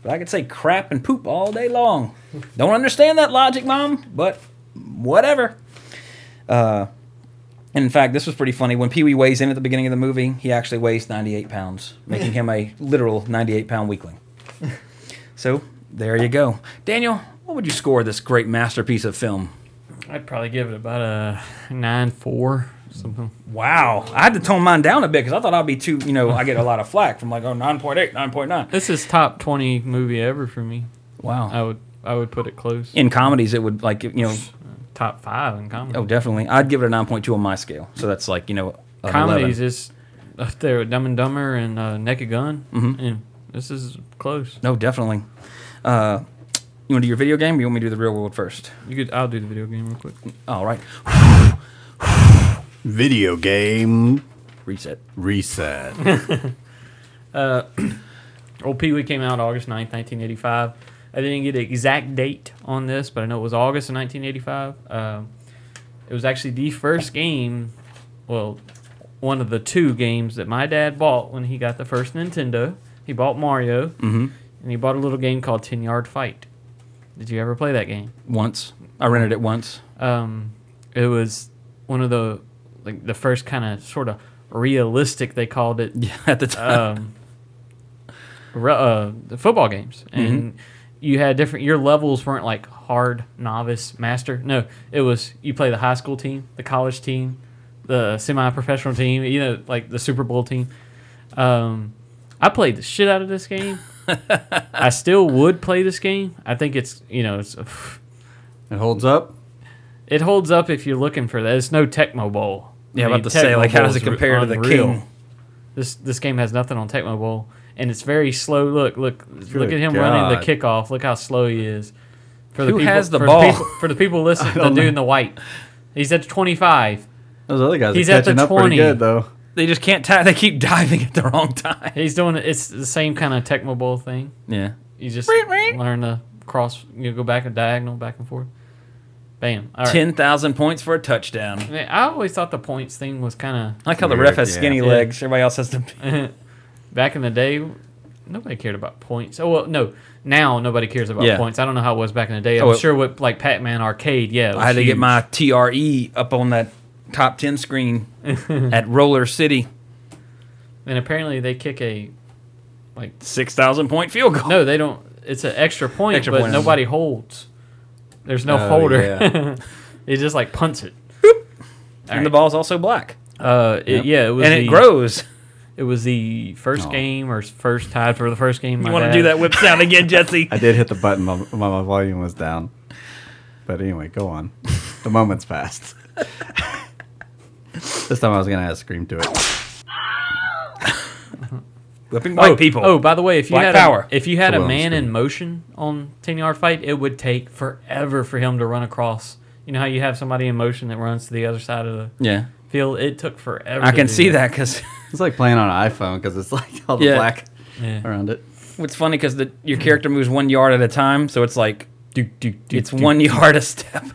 But I could say crap and poop all day long. Don't understand that logic, mom, but whatever. Uh, and in fact, this was pretty funny. When Pee Wee weighs in at the beginning of the movie, he actually weighs 98 pounds, making him a literal 98 pound weakling. so there you go. Daniel, what would you score this great masterpiece of film? I'd probably give it about a nine four something. Wow. I had to tone mine down a bit because I thought I'd be too, you know, I get a lot of flack from like, oh, 9.8, 9.9. This is top twenty movie ever for me. Wow. I would I would put it close. In comedies, it would like, you know, top five in comedy. oh, definitely. I'd give it a 9.2 on my scale. So that's like, you know, Comedies 11. is up there with Dumb and Dumber and uh, Naked Gun. Mhm. And this is close. No, definitely. Uh, you want to do your video game or you want me to do the real world first? You could. I'll do the video game real quick. All right. Video game Reset. reset. Uh, Old Pee Wee came out August 9th, 1985. I didn't get an exact date on this, but I know it was August of 1985. Um, it was actually the first game, well, one of the two games that my dad bought when he got the first Nintendo. He bought Mario, Mhm. and he bought a little game called 10 Yard Fight. Did you ever play that game? Once. I rented it once. Um, it was one of the like the first kind of sort of realistic they called it Yeah, at the time. um, ru- uh, the football games, and Mm-hmm. you had different. Your levels weren't like hard, novice, master. No, it was you play the high school team, the college team, the semi-professional team. You know, like the Super Bowl team. Um, I played the shit out of this game. I still would play this game. I think it's you know it's It holds up. it holds up if you're looking for that. It's no Tecmo Bowl. Yeah, I mean, about to say, Tecmo like, how does it re- compare to the unreal. King? This this game has nothing on Tecmo Bowl, and it's very slow. Look, look, look at him running the kickoff. Look how slow he is. For Who has the for ball? people, for the people listening, the dude in the white. He's at 25. Those other guys He's are at the catching up pretty good though. They just can't. Ta- they keep diving at the wrong time. He's doing it. It's the same kind of Tecmo Bowl thing. Yeah. You just learn to cross. You know, go back and diagonal, back and forth. Bam. All right. Ten thousand points for a touchdown. I, mean, I always thought the points thing was kind of. I like how the ref has yeah. skinny Yeah. legs. Everybody else has to. back in the day. Nobody cared about points. Oh well, no. Now nobody cares about Yeah. points. I don't know how it was back in the day. I'm Oh, it- sure what like Pac-Man arcade. Yeah, I had to get my TRE up on that top ten screen at Roller City. And apparently they kick a like Six thousand point field goal. no, they don't. It's an extra point, Extra but point. nobody holds. There's no Oh, holder. yeah. it just like punts it. and the ball's also black, Uh, it, yeah, it was and the, it grows. It was the first Aw. game or first tied for the first game. You want to do that whip sound again, Jesse? I did hit the button while while my volume was down. But anyway, go on. The moment's passed. this time I was gonna add a scream to it. Whipping white oh, people. Oh, by the way, if you Black had power. A, if you had a man screen. in motion on ten yard fight, it would take forever for him to run across. You know how you have somebody in motion that runs to the other side of the yeah, field? It took forever. I can see that because It's like playing on an iPhone because it's like all the Yeah. black Yeah. around it. it's funny because your character moves one yard at a time, so it's like Do, do, do, it's do. one yard a step.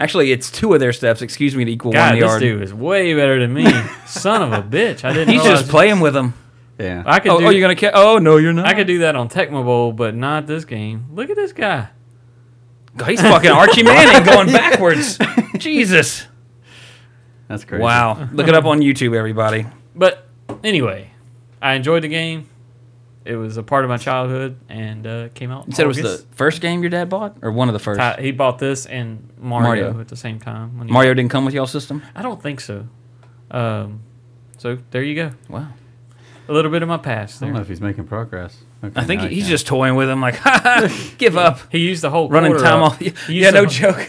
Actually, it's two of their steps. Excuse me to equal God, one this yard. dude is way better than me. Son of a bitch! I didn't. He's just playing with them. Yeah. I could Oh, do. oh, you're gonna? Ca- oh no, you're not. I could do that on Tecmo Bowl, but not this game. Look at this guy. He's fucking Archie Manning going backwards. Jesus. That's crazy. Wow. Look it up on YouTube, everybody. But anyway, I enjoyed the game. It was a part of my childhood, and uh, came out. You said it was the first game your dad bought, or one of the first. Ti- He bought this and Mario, Mario. at the same time. when he- Mario didn't come with y'all system. I don't think so. Um, so there you go. Wow. A little bit of my past I don't know if he's making progress. Okay, I think now he's just toying with him, like, ha, ha, give up. He used the whole Running quarter time up. off. Yeah, no whole- joke.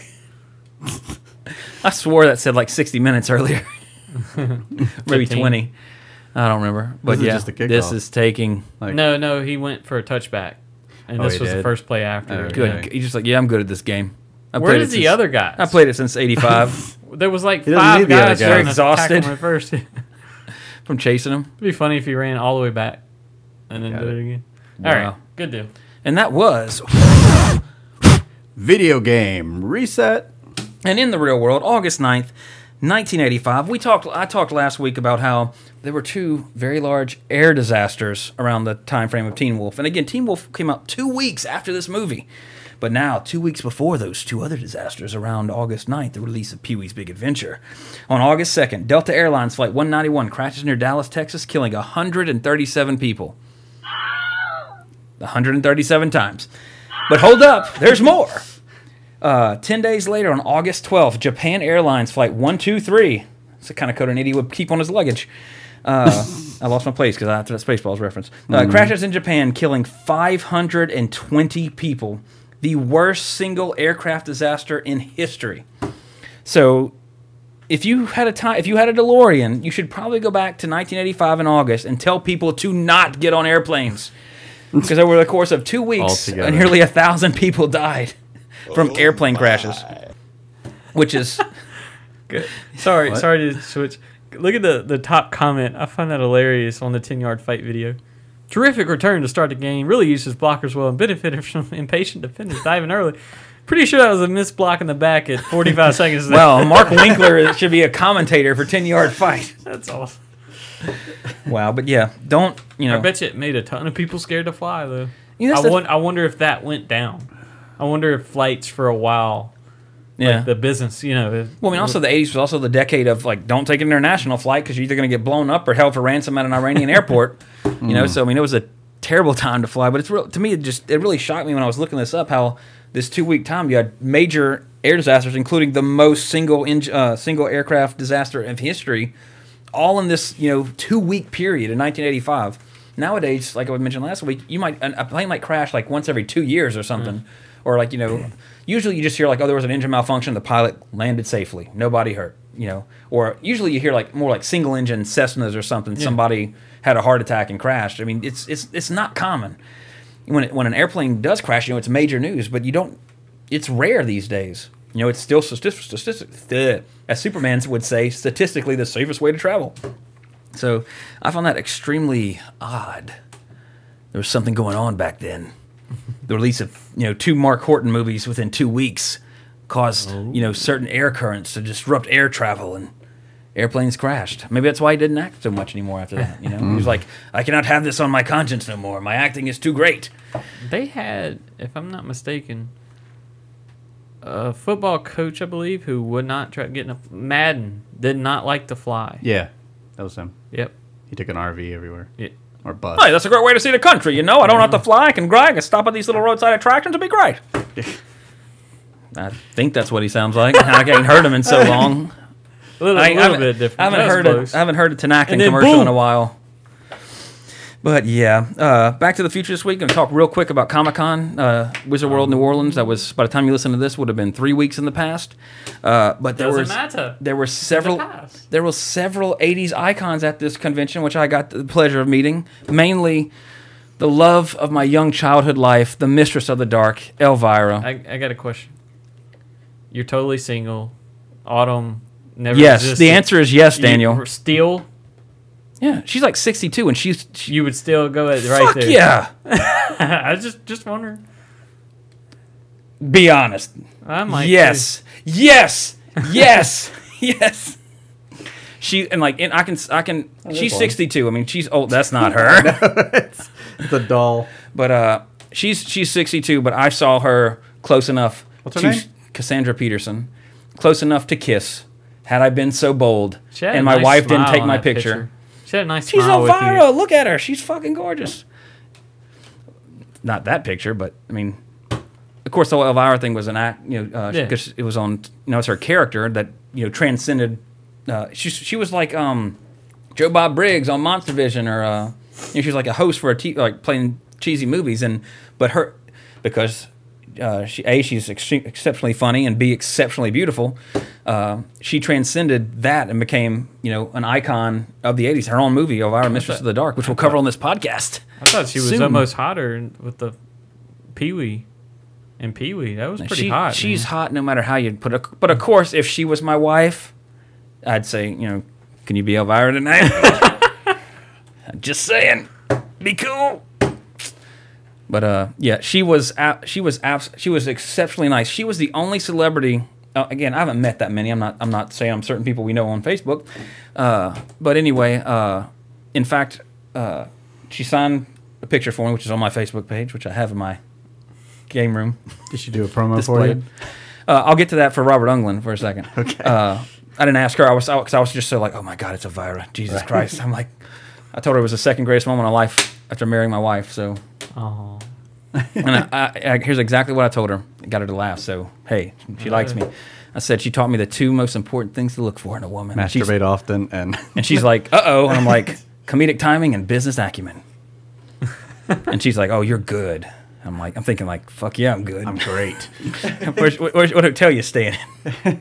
I swore that said like 60 minutes earlier. Maybe 15. 20. I don't remember. But is yeah, just a this is taking Like, No, no, he went for a touchback, and Oh, this he was the first play after. Oh, good. Okay. He's just like, yeah, I'm good at this game. I Where played the since- other guys? I played it since 85 There was like five need the other guys guys. trying to Exhausted. tackle first. From chasing him. It would be funny if he ran all the way back and then Got did it. it again. Wow. All right, good deal. And that was video game reset. And in the real world, August 9th, 1985, we talked I talked last week about how there were two very large air disasters around the time frame of Teen Wolf. And again, Teen Wolf came out 2 weeks after this movie. But now, 2 weeks before those two other disasters around August 9th, the release of Pee-wee's Big Adventure. On August 2nd, Delta Airlines flight 191 crashes near Dallas, Texas, killing 137 people. 137 times. But hold up, there's more. Uh, 10 days later, on August 12th, Japan Airlines Flight 123, it's the kind of code an idiot would keep on his luggage. Uh, I lost my place because after that Spaceballs reference. Uh, Crashes in Japan, killing 520 people. The worst single aircraft disaster in history. So, if you had a time, if you had a DeLorean, you should probably go back to 1985 in August and tell people to not get on airplanes. Because over the course of two weeks, Altogether. nearly a thousand people died from airplane crashes, which is Good. Sorry, sorry to switch. Look at the, the top comment. I find that hilarious on the 10 yard fight video. Terrific return to start the game. Really uses blockers well and benefited from impatient defenders diving early. Pretty sure that was a missed block in the back at 45 seconds. well, Mark Winkler should be a commentator for ten yard fight. That's awesome. Wow, but yeah, don't you know? I bet you it made a ton of people scared to fly, though. You know, I, won- I wonder if that went down. I wonder if flights for a while, yeah. the business, you know. well, I mean, also the '80s was also the decade of like, don't take an international flight because you're either going to get blown up or held for ransom at an Iranian airport. You know, so I mean, it was a terrible time to fly. But it's real to me. It just it really shocked me when I was looking this up how this two week time you had major air disasters, including the most single eng- uh, single aircraft disaster of history, all in this you know two week period in 1985. Nowadays, like I mentioned last week, you might a plane might crash like once every two years or something, or like you know, usually you just hear like oh there was an engine malfunction, the pilot landed safely, nobody hurt, you know, or usually you hear like more like single engine Cessnas or something, somebody had a heart attack and crashed. I mean, it's it's it's not common when it, when an airplane does crash, you know, it's major news, but you don't. It's rare these days. You know, it's still statistic, statistic, as Superman would say, statistically the safest way to travel. So I found that extremely odd. There was something going on back then. The release of you know two Mark Holton movies within two weeks caused you know oh. certain air currents to disrupt air travel and airplanes crashed. Maybe that's why he didn't act so much anymore after that. You know, he was mm. like, I cannot have this on my conscience no more. My acting is too great. They had, if I'm not mistaken, a football coach, I believe, who would not try getting a Madden did not like to fly. Yeah, that was him. Yep. He took an RV everywhere Yeah. Or bus. Hey, that's a great way to see the country. You know, I don't have to mm-hmm. fly. I can grind. I can stop at these little roadside attractions. It'll be great. I think that's what he sounds like. I ain't heard him in so long. A little, I, a I little haven't, bit different. I haven't That was heard it. close. I haven't heard a Tinactin And then commercial in a while. But yeah, uh, Back to the Future this week. Going to talk real quick about Comic Con, uh, Wizard World New Orleans. That was by the time you listen to this would have been three weeks in the past. Uh, but there Doesn't was matter. there were several past. there were several '80s icons at this convention, which I got the pleasure of meeting. Mainly, the love of my young childhood life, the mistress of the dark, Elvira. I, I got a question. You're totally single. Autumn never yes, existed. the answer is yes, You Daniel. were still, yeah, she's like 62, and she's she, you would still go at right fuck there. yeah. I was just just wondering. Be honest. I might. too. Yes. Yes. Yes. yes. She and like and I can I can she's one. 62. I mean, she's old. That's not her. It's a doll. but uh she's she's 62, but I saw her close enough What's her to name? Cassandra Peterson. Close enough to kiss. Had I been so bold She had a and my nice wife didn't smile take on my that picture. She had a nice She's smile with Elvira. you. Look at her. She's fucking gorgeous. Not that picture, but I mean, of course, the whole Elvira thing was an act. You know, uh, Yeah. because it was on. You know, it's her character that you know transcended. Uh, she she was like um, Joe Bob Briggs on Monster Vision, or uh, you know, she was like a host for a t- like playing cheesy movies, and but her because. Uh, she a she's ex- exceptionally funny and b exceptionally beautiful. Uh, she transcended that and became you know an icon of the '80s. Her own movie, Elvira, Mistress of the Dark, which we'll cover on this podcast. I thought she was Soon. almost hotter with the Pee Wee and Pee Wee. That was pretty she, hot. She's man. hot no matter how you put it. But of course, if she was my wife, I'd say, you know, can you be Elvira tonight? Just saying, be cool. But uh, yeah, she was ab- she was abs- she was exceptionally nice. She was the only celebrity. Uh, again, I haven't met that many. I'm not I'm not saying I'm certain people we know on Facebook. Uh, but anyway, uh, in fact, uh, she signed a picture for me, which is on my Facebook page, which I have in my game room Did she do a promo for you? Uh, I'll get to that for Robert Englund for a second. Okay. Uh, I didn't ask her. I was because I was just so like, oh my god, it's Elvira. Jesus Christ. I'm like, I told her it was the second greatest moment of life after marrying my wife. So, Oh, and I, I, I, here's exactly what I told her. I got her to laugh. So, hey, she likes me. I said she taught me the two most important things to look for in a woman. And she's- Masturbate often and and she's like, uh oh. And I'm like, comedic timing and business acumen. and she's like, oh, you're good. I'm like, I'm thinking like, fuck yeah, I'm good. I'm great. Where's, where's, what hotel you staying in?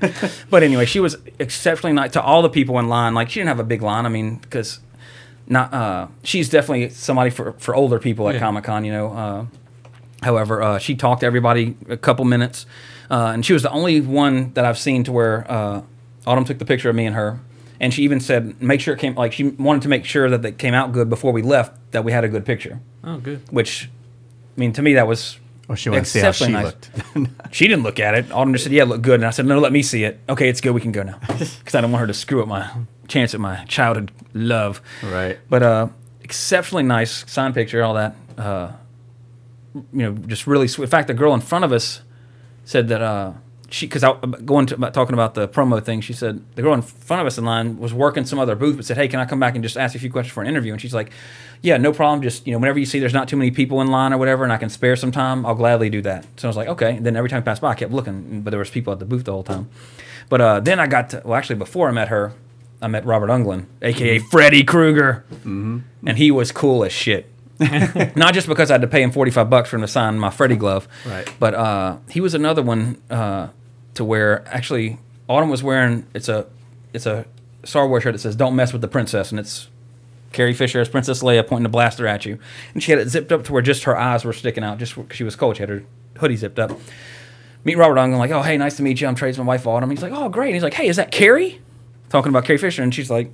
but anyway, she was exceptionally nice to all the people in line. Like she didn't have a big line. I mean, because not uh, she's definitely somebody for for older people at Yeah. Comic Con. You know. Uh, however, uh, she talked to everybody a couple minutes, uh, and she was the only one that I've seen to where uh, Autumn took the picture of me and her. And she even said, make sure it came, like, she wanted to make sure that it came out good before we left, that we had a good picture. oh, good. Which, I mean, to me, that was Oh, she wanted to see how she Exceptionally looked. she didn't look at it. Autumn just said, "Yeah, it looked good." And I said, "No, let me see it." Okay, it's good. We can go now because I don't want her to screw up my chance at my childhood love. right. But uh, exceptionally nice signed picture, all that. Uh, you know, just really sweet. In fact, the girl in front of us said that uh, she because I going to about talking about the promo thing. She said the girl in front of us in line was working some other booth, but said, "Hey, can I come back and just ask you a few questions for an interview?" And she's like, "Yeah, no problem. Just you know, whenever you see there's not too many people in line or whatever, and I can spare some time, I'll gladly do that." So I was like, "Okay." And then every time I passed by, I kept looking, but there was people at the booth the whole time. But uh, then I got to well, actually before I met her, I met Robert Englund, aka Freddy Krueger, and he was cool as shit. Not just because I had to pay him forty five bucks for him to sign my Freddy glove, Right. But uh, he was another one uh, to where actually Autumn was wearing it's a it's a Star Wars shirt that says "Don't mess with the princess" and it's Carrie Fisher as Princess Leia pointing a blaster at you, and she had it zipped up to where just her eyes were sticking out, just because she was cold. She had her hoodie zipped up. Meet Robert Englund, like, oh hey, nice to meet you. I'm Trace, my wife Autumn. He's like, oh great. And he's like, hey, is that Carrie? Talking about Carrie Fisher, and she's like,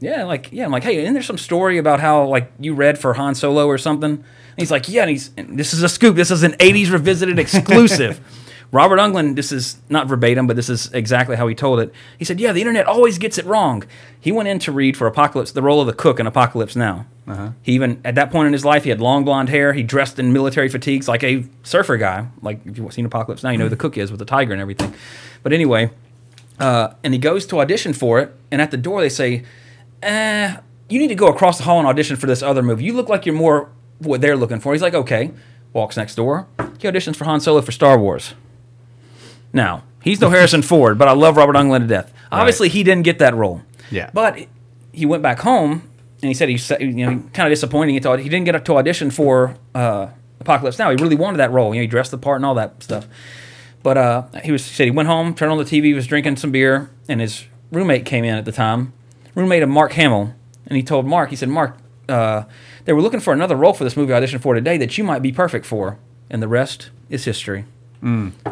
yeah, like yeah. I'm like, hey, isn't there some story about how like you read for Han Solo or something? And he's like, yeah. And he's and this is a scoop. This is an '80s revisited exclusive. Robert Englund, this is not verbatim, but this is exactly how he told it. He said, "Yeah, the internet always gets it wrong." He went in to read for Apocalypse, the role of the cook in Apocalypse Now. Uh-huh. He even at that point in his life, he had long blonde hair. He dressed in military fatigues like a surfer guy. Like if you've seen Apocalypse Now, you know who the mm-hmm. cook is with the tiger and everything. But anyway, uh, and he goes to audition for it, and at the door they say, eh, you need to go across the hall and audition for this other movie. You look like you're more what they're looking for. He's like, okay. Walks next door. He auditions for Han Solo for Star Wars. Now, he's no Harrison Ford, but I love Robert Englund to death. Obviously, he didn't get that role. Yeah. But he went back home and he said he sa- you know kind of disappointing. He he didn't get to audition for uh, Apocalypse Now. He really wanted that role. You know, he dressed the part and all that stuff. But uh, he was he said he went home, turned on the TV, was drinking some beer, and his roommate came in at the time, roommate of Mark Hamill, and he told Mark, he said, Mark, uh, they were looking for another role for this movie I auditioned for today that you might be perfect for, and the rest is history.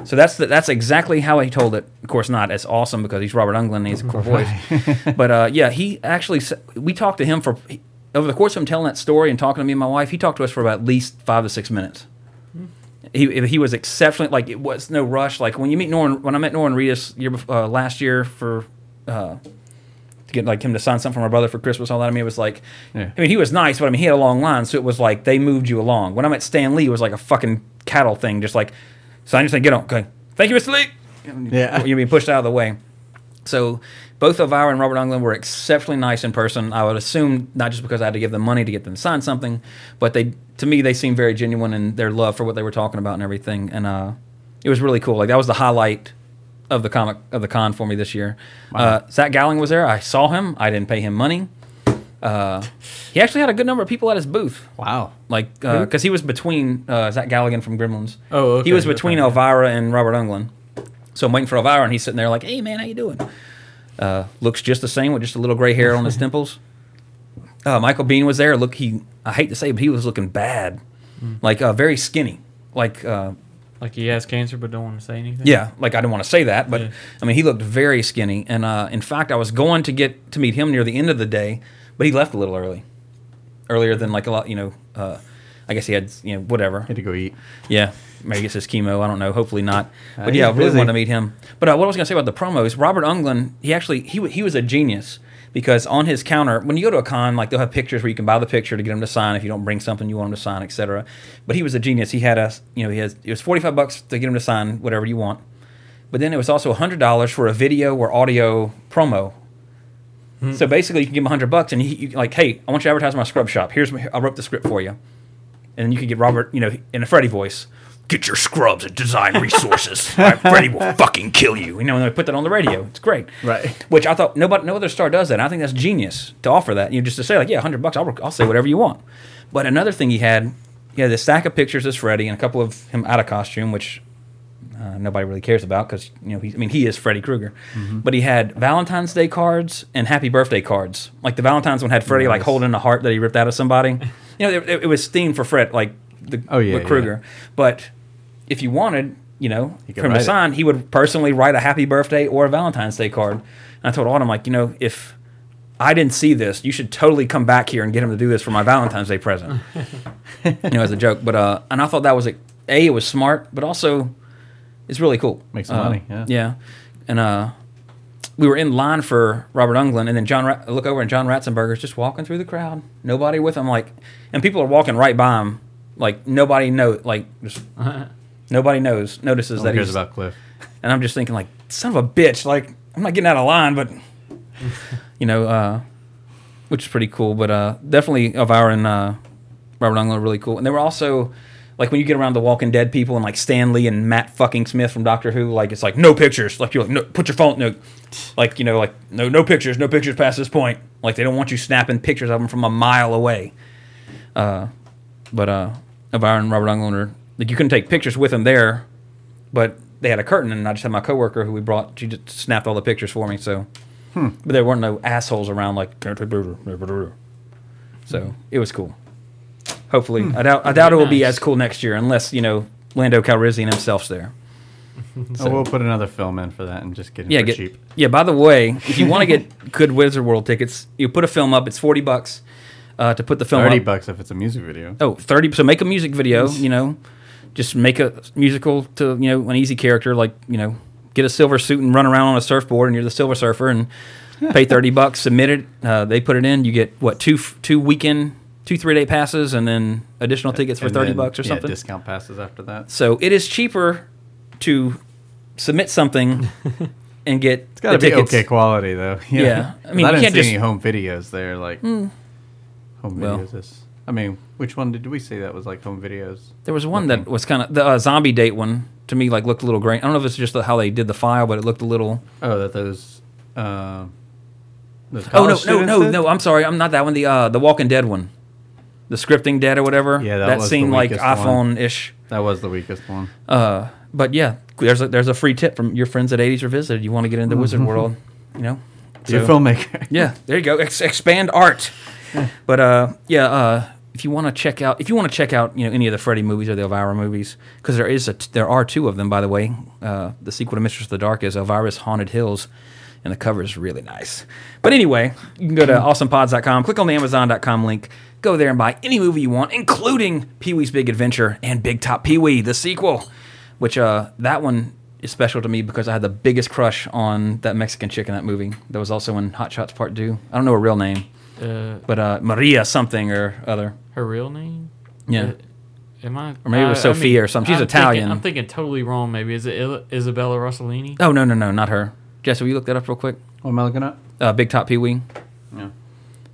So that's the, that's exactly how he told it. Of course, not as awesome because he's Robert Englund and he's a cool voice. but uh, yeah, he actually we talked to him for over the course of him telling that story and talking to me and my wife. He talked to us for about at least five to six minutes. He he was exceptionally like it was no rush. Like when you meet Norman, when I met Norman Reedus year uh, last year for. Uh, to get like him to sign something for my brother for Christmas, all that. I mean, it was like, Yeah. I mean, he was nice, but I mean, he had a long line, so it was like they moved you along. When I met Stan Lee, it was like a fucking cattle thing, just like sign your thing, get on, okay, thank you, Mr. Lee. Yeah. you're being pushed out of the way. So both Elvira and Robert Englund were exceptionally nice in person. I would assume not just because I had to give them money to get them to sign something, but they to me they seemed very genuine in their love for what they were talking about and everything. And uh, it was really cool. Like that was the highlight of the comic of the con for me this year. Uh, Zach Galligan was there. I saw him. I didn't pay him money. Uh, he actually had a good number of people at his booth. Wow. Like, because he was between uh, Zach Galligan from Gremlins. Oh, okay, He was between okay. Elvira and Robert Englund. So I'm waiting for Elvira, and he's sitting there like, "Hey, man, how you doing?" Uh, looks just the same with just a little gray hair on his temples. Uh, Michael Biehn was there. Look, he I hate to say, it, but he was looking bad, like uh, very skinny. Like, uh, Like he has cancer but don't want to say anything. yeah, like I didn't want to say that, but Yeah. I mean, he looked very skinny. And uh, in fact, I was going to get to meet him near the end of the day, but he left a little early, earlier than like a lot. You know, uh, I guess he had you know whatever. Had to go eat. Yeah, maybe it's his chemo. I don't know. Hopefully not. Uh, But yeah, I really busy. wanted to meet him. But uh, what I was going to say about the promos, Robert Englund, he actually he he was a genius because on his counter, when you go to a con, like they'll have pictures where you can buy the picture to get him to sign if you don't bring something you want him to sign, etc. But he was a genius. He had us, you know, he has it was forty five bucks to get him to sign whatever you want. But then it was also hundred dollars for a video or audio promo. So basically, you can give him hundred bucks, and he you, like, hey, I want you to advertise my scrub shop. Here's my, I wrote the script for you and then you could get Robert, you know, in a Freddy voice. Get your scrubs and design resources. Freddy will fucking kill you. You know, and they put that on the radio. It's great. Right. Which I thought nobody, no other star does that. And I think that's genius to offer that. You know, just to say like, yeah, hundred bucks, I'll, I'll say whatever you want. But another thing he had, he had this stack of pictures of Freddy and a couple of him out of costume, which uh, nobody really cares about because you know, he, I mean, he is Freddy Krueger. But he had Valentine's Day cards and Happy Birthday cards. Like the Valentine's one had Freddy like Nice. holding a heart that he ripped out of somebody. you know, it, it was themed for Fred, like the Oh, yeah, with Krueger. But if you wanted, you know, for could him to write it. sign, he would personally write a Happy Birthday or a Valentine's Day card. And I told Autumn, like, you know, if I didn't see this, you should totally come back here and get him to do this for my Valentine's Day present. you know, as a joke. But uh, and I thought that was a, a it was smart, but also it's really cool. Make some Uh, money, yeah. Yeah, and uh, we were in line for Robert Englund, and then John Ra- I look over and John Ratzenberger's just walking through the crowd, nobody with him, like, and people are walking right by him, like nobody know, like just nobody knows notices No that cares he's about Cliff. and I'm just thinking like, son of a bitch, like I'm not getting out of line, but you know, uh, which is pretty cool. But uh, definitely Elvira and uh, Robert Englund are really cool, and they were also like when you get around the Walking Dead people and like Stan Lee and Matt fucking Smith from Doctor Who, like it's like no pictures, like you're like no, put your phone, no, like you know, like no, no pictures, no pictures past this point. Like they don't want you snapping pictures of them from a mile away. Uh, but uh, Elvira and Robert Englund are like you couldn't take pictures with them there, but they had a curtain, and I just had my coworker who we brought. She just snapped all the pictures for me. So, but there weren't no assholes around like. So it was cool. Hopefully, I doubt I doubt it will be as cool next year unless you know Lando Calrissian himself's there. oh, we'll put another film in for that and just get it Yeah, for get, cheap. yeah. By the way, if you want to get good Wizard World tickets, you put a film up. It's forty bucks uh, to put the film Thirty up. bucks if it's a music video. Oh, 30. So make a music video, you know, just make a musical to, you know, an easy character, like, you know, get a silver suit and run around on a surfboard and you're the silver surfer and pay 30 bucks, submit it. Uh, they put it in. You get, what, two two weekend, two three day passes and then additional tickets for And 30 then, bucks or yeah, something. discount passes after that. so it is cheaper to submit something and get It's got to be tickets. okay quality though. Yeah. I I mean, mean, you I didn't can't see just- any home videos there. Like home Well. videos. Is, I mean, which one did we say that was like home videos? There was one that was kind of the uh, zombie date one to me like looked a little grain. I don't know if it's just the, how they did the file, but it looked a little. Oh, that those. Uh, those Oh no, no, no, did? no! I'm sorry, I'm not that one. The uh, the Walking Dead one, the scripting dead or whatever. Yeah, that was the seemed like iPhone ish. That was the weakest one. Uh, but yeah, there's a, there's a free tip from your friends at 80s Revisited. You want to get into Wizard World, you know? Be a filmmaker. Yeah, there you go. Ex- expand art. But uh, yeah, uh, if you want to check out, if you want to check out, you know, any of the Freddy movies or the Elvira movies, because there is a, t- there are two of them, by the way. Uh, the sequel to Mistress of the Dark is Elvira's Haunted Hills, and the cover is really nice. But anyway, you can go to awesomepods.com, click on the Amazon.com link, go there and buy any movie you want, including Pee Wee's Big Adventure and Big Top Pee Wee, the sequel, which uh, that one is special to me because I had the biggest crush on that Mexican chick in that movie. That was also in Hot Shots Part Two. I don't know her real name, Uh, but uh, Maria something or other. her real name? Yeah. Uh, Am I? Or maybe it was I- I Sophia or something. She's I'm Italian. Thinking, I'm thinking totally wrong. Maybe is it Il- Isabella Rossellini? Oh no no no not her. Jess, will you look that up real quick? What am I looking at? Uh, Big Top Pee Wee. Yeah.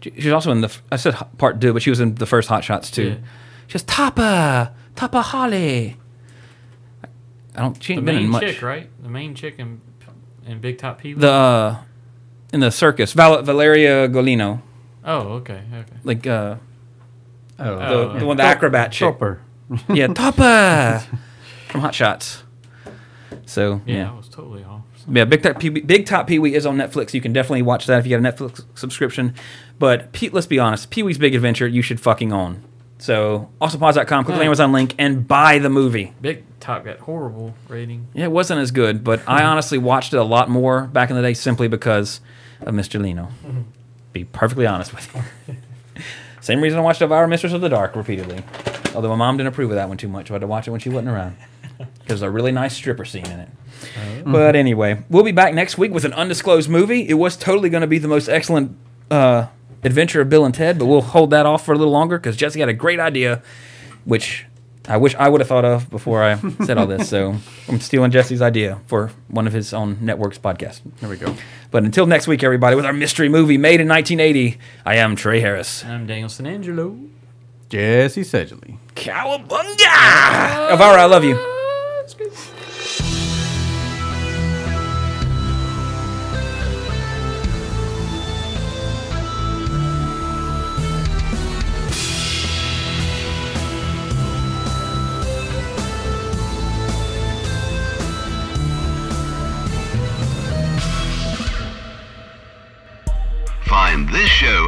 She, she was also in the. I said Part Two, but she was in the first Hot Shots too. Yeah. She was Tapa Tapa Holly. I- I don't. She The ain't been in main much. chick, right? The main chick in, in Big Top Pee Wee? The uh, in the circus, Val- Valeria Golino, oh, okay, okay. like uh, Oh, the, Oh, the one, the acrobat chick. Chopper. Yeah, Tapa from Hot Shots. So Yeah, yeah. I was totally off. Yeah, Big Top Pee Wee, Big Top Pee Wee is on Netflix. You can definitely watch that if you have a Netflix subscription. But Pete, let's be honest, Pee Wee's Big Adventure you should fucking own. So awesomepods.com, click on the Yeah. Amazon link and buy the movie. Big Top got horrible rating. Yeah, it wasn't as good, but I honestly watched it a lot more back in the day simply because of Mr. Lino. Be perfectly honest with you. Same reason I watched Elvira Mistress of the Dark repeatedly. Although my mom didn't approve of that one too much. I had to watch it when she wasn't around. Because there's a really nice stripper scene in it. But anyway, we'll be back next week with an undisclosed movie. It was totally going to be the most excellent uh, adventure of Bill and Ted, but we'll hold that off for a little longer because Jesse had a great idea, which I wish I would have thought of before I said all this. So I'm stealing Jesse's idea for one of his own network's podcast. There we go. But until next week, everybody, with our mystery movie made in 1980, I am Trey Harris. I'm Daniel Santangelo. Jesse Seidule. Cowabunga! Elvira, I love you. Ah,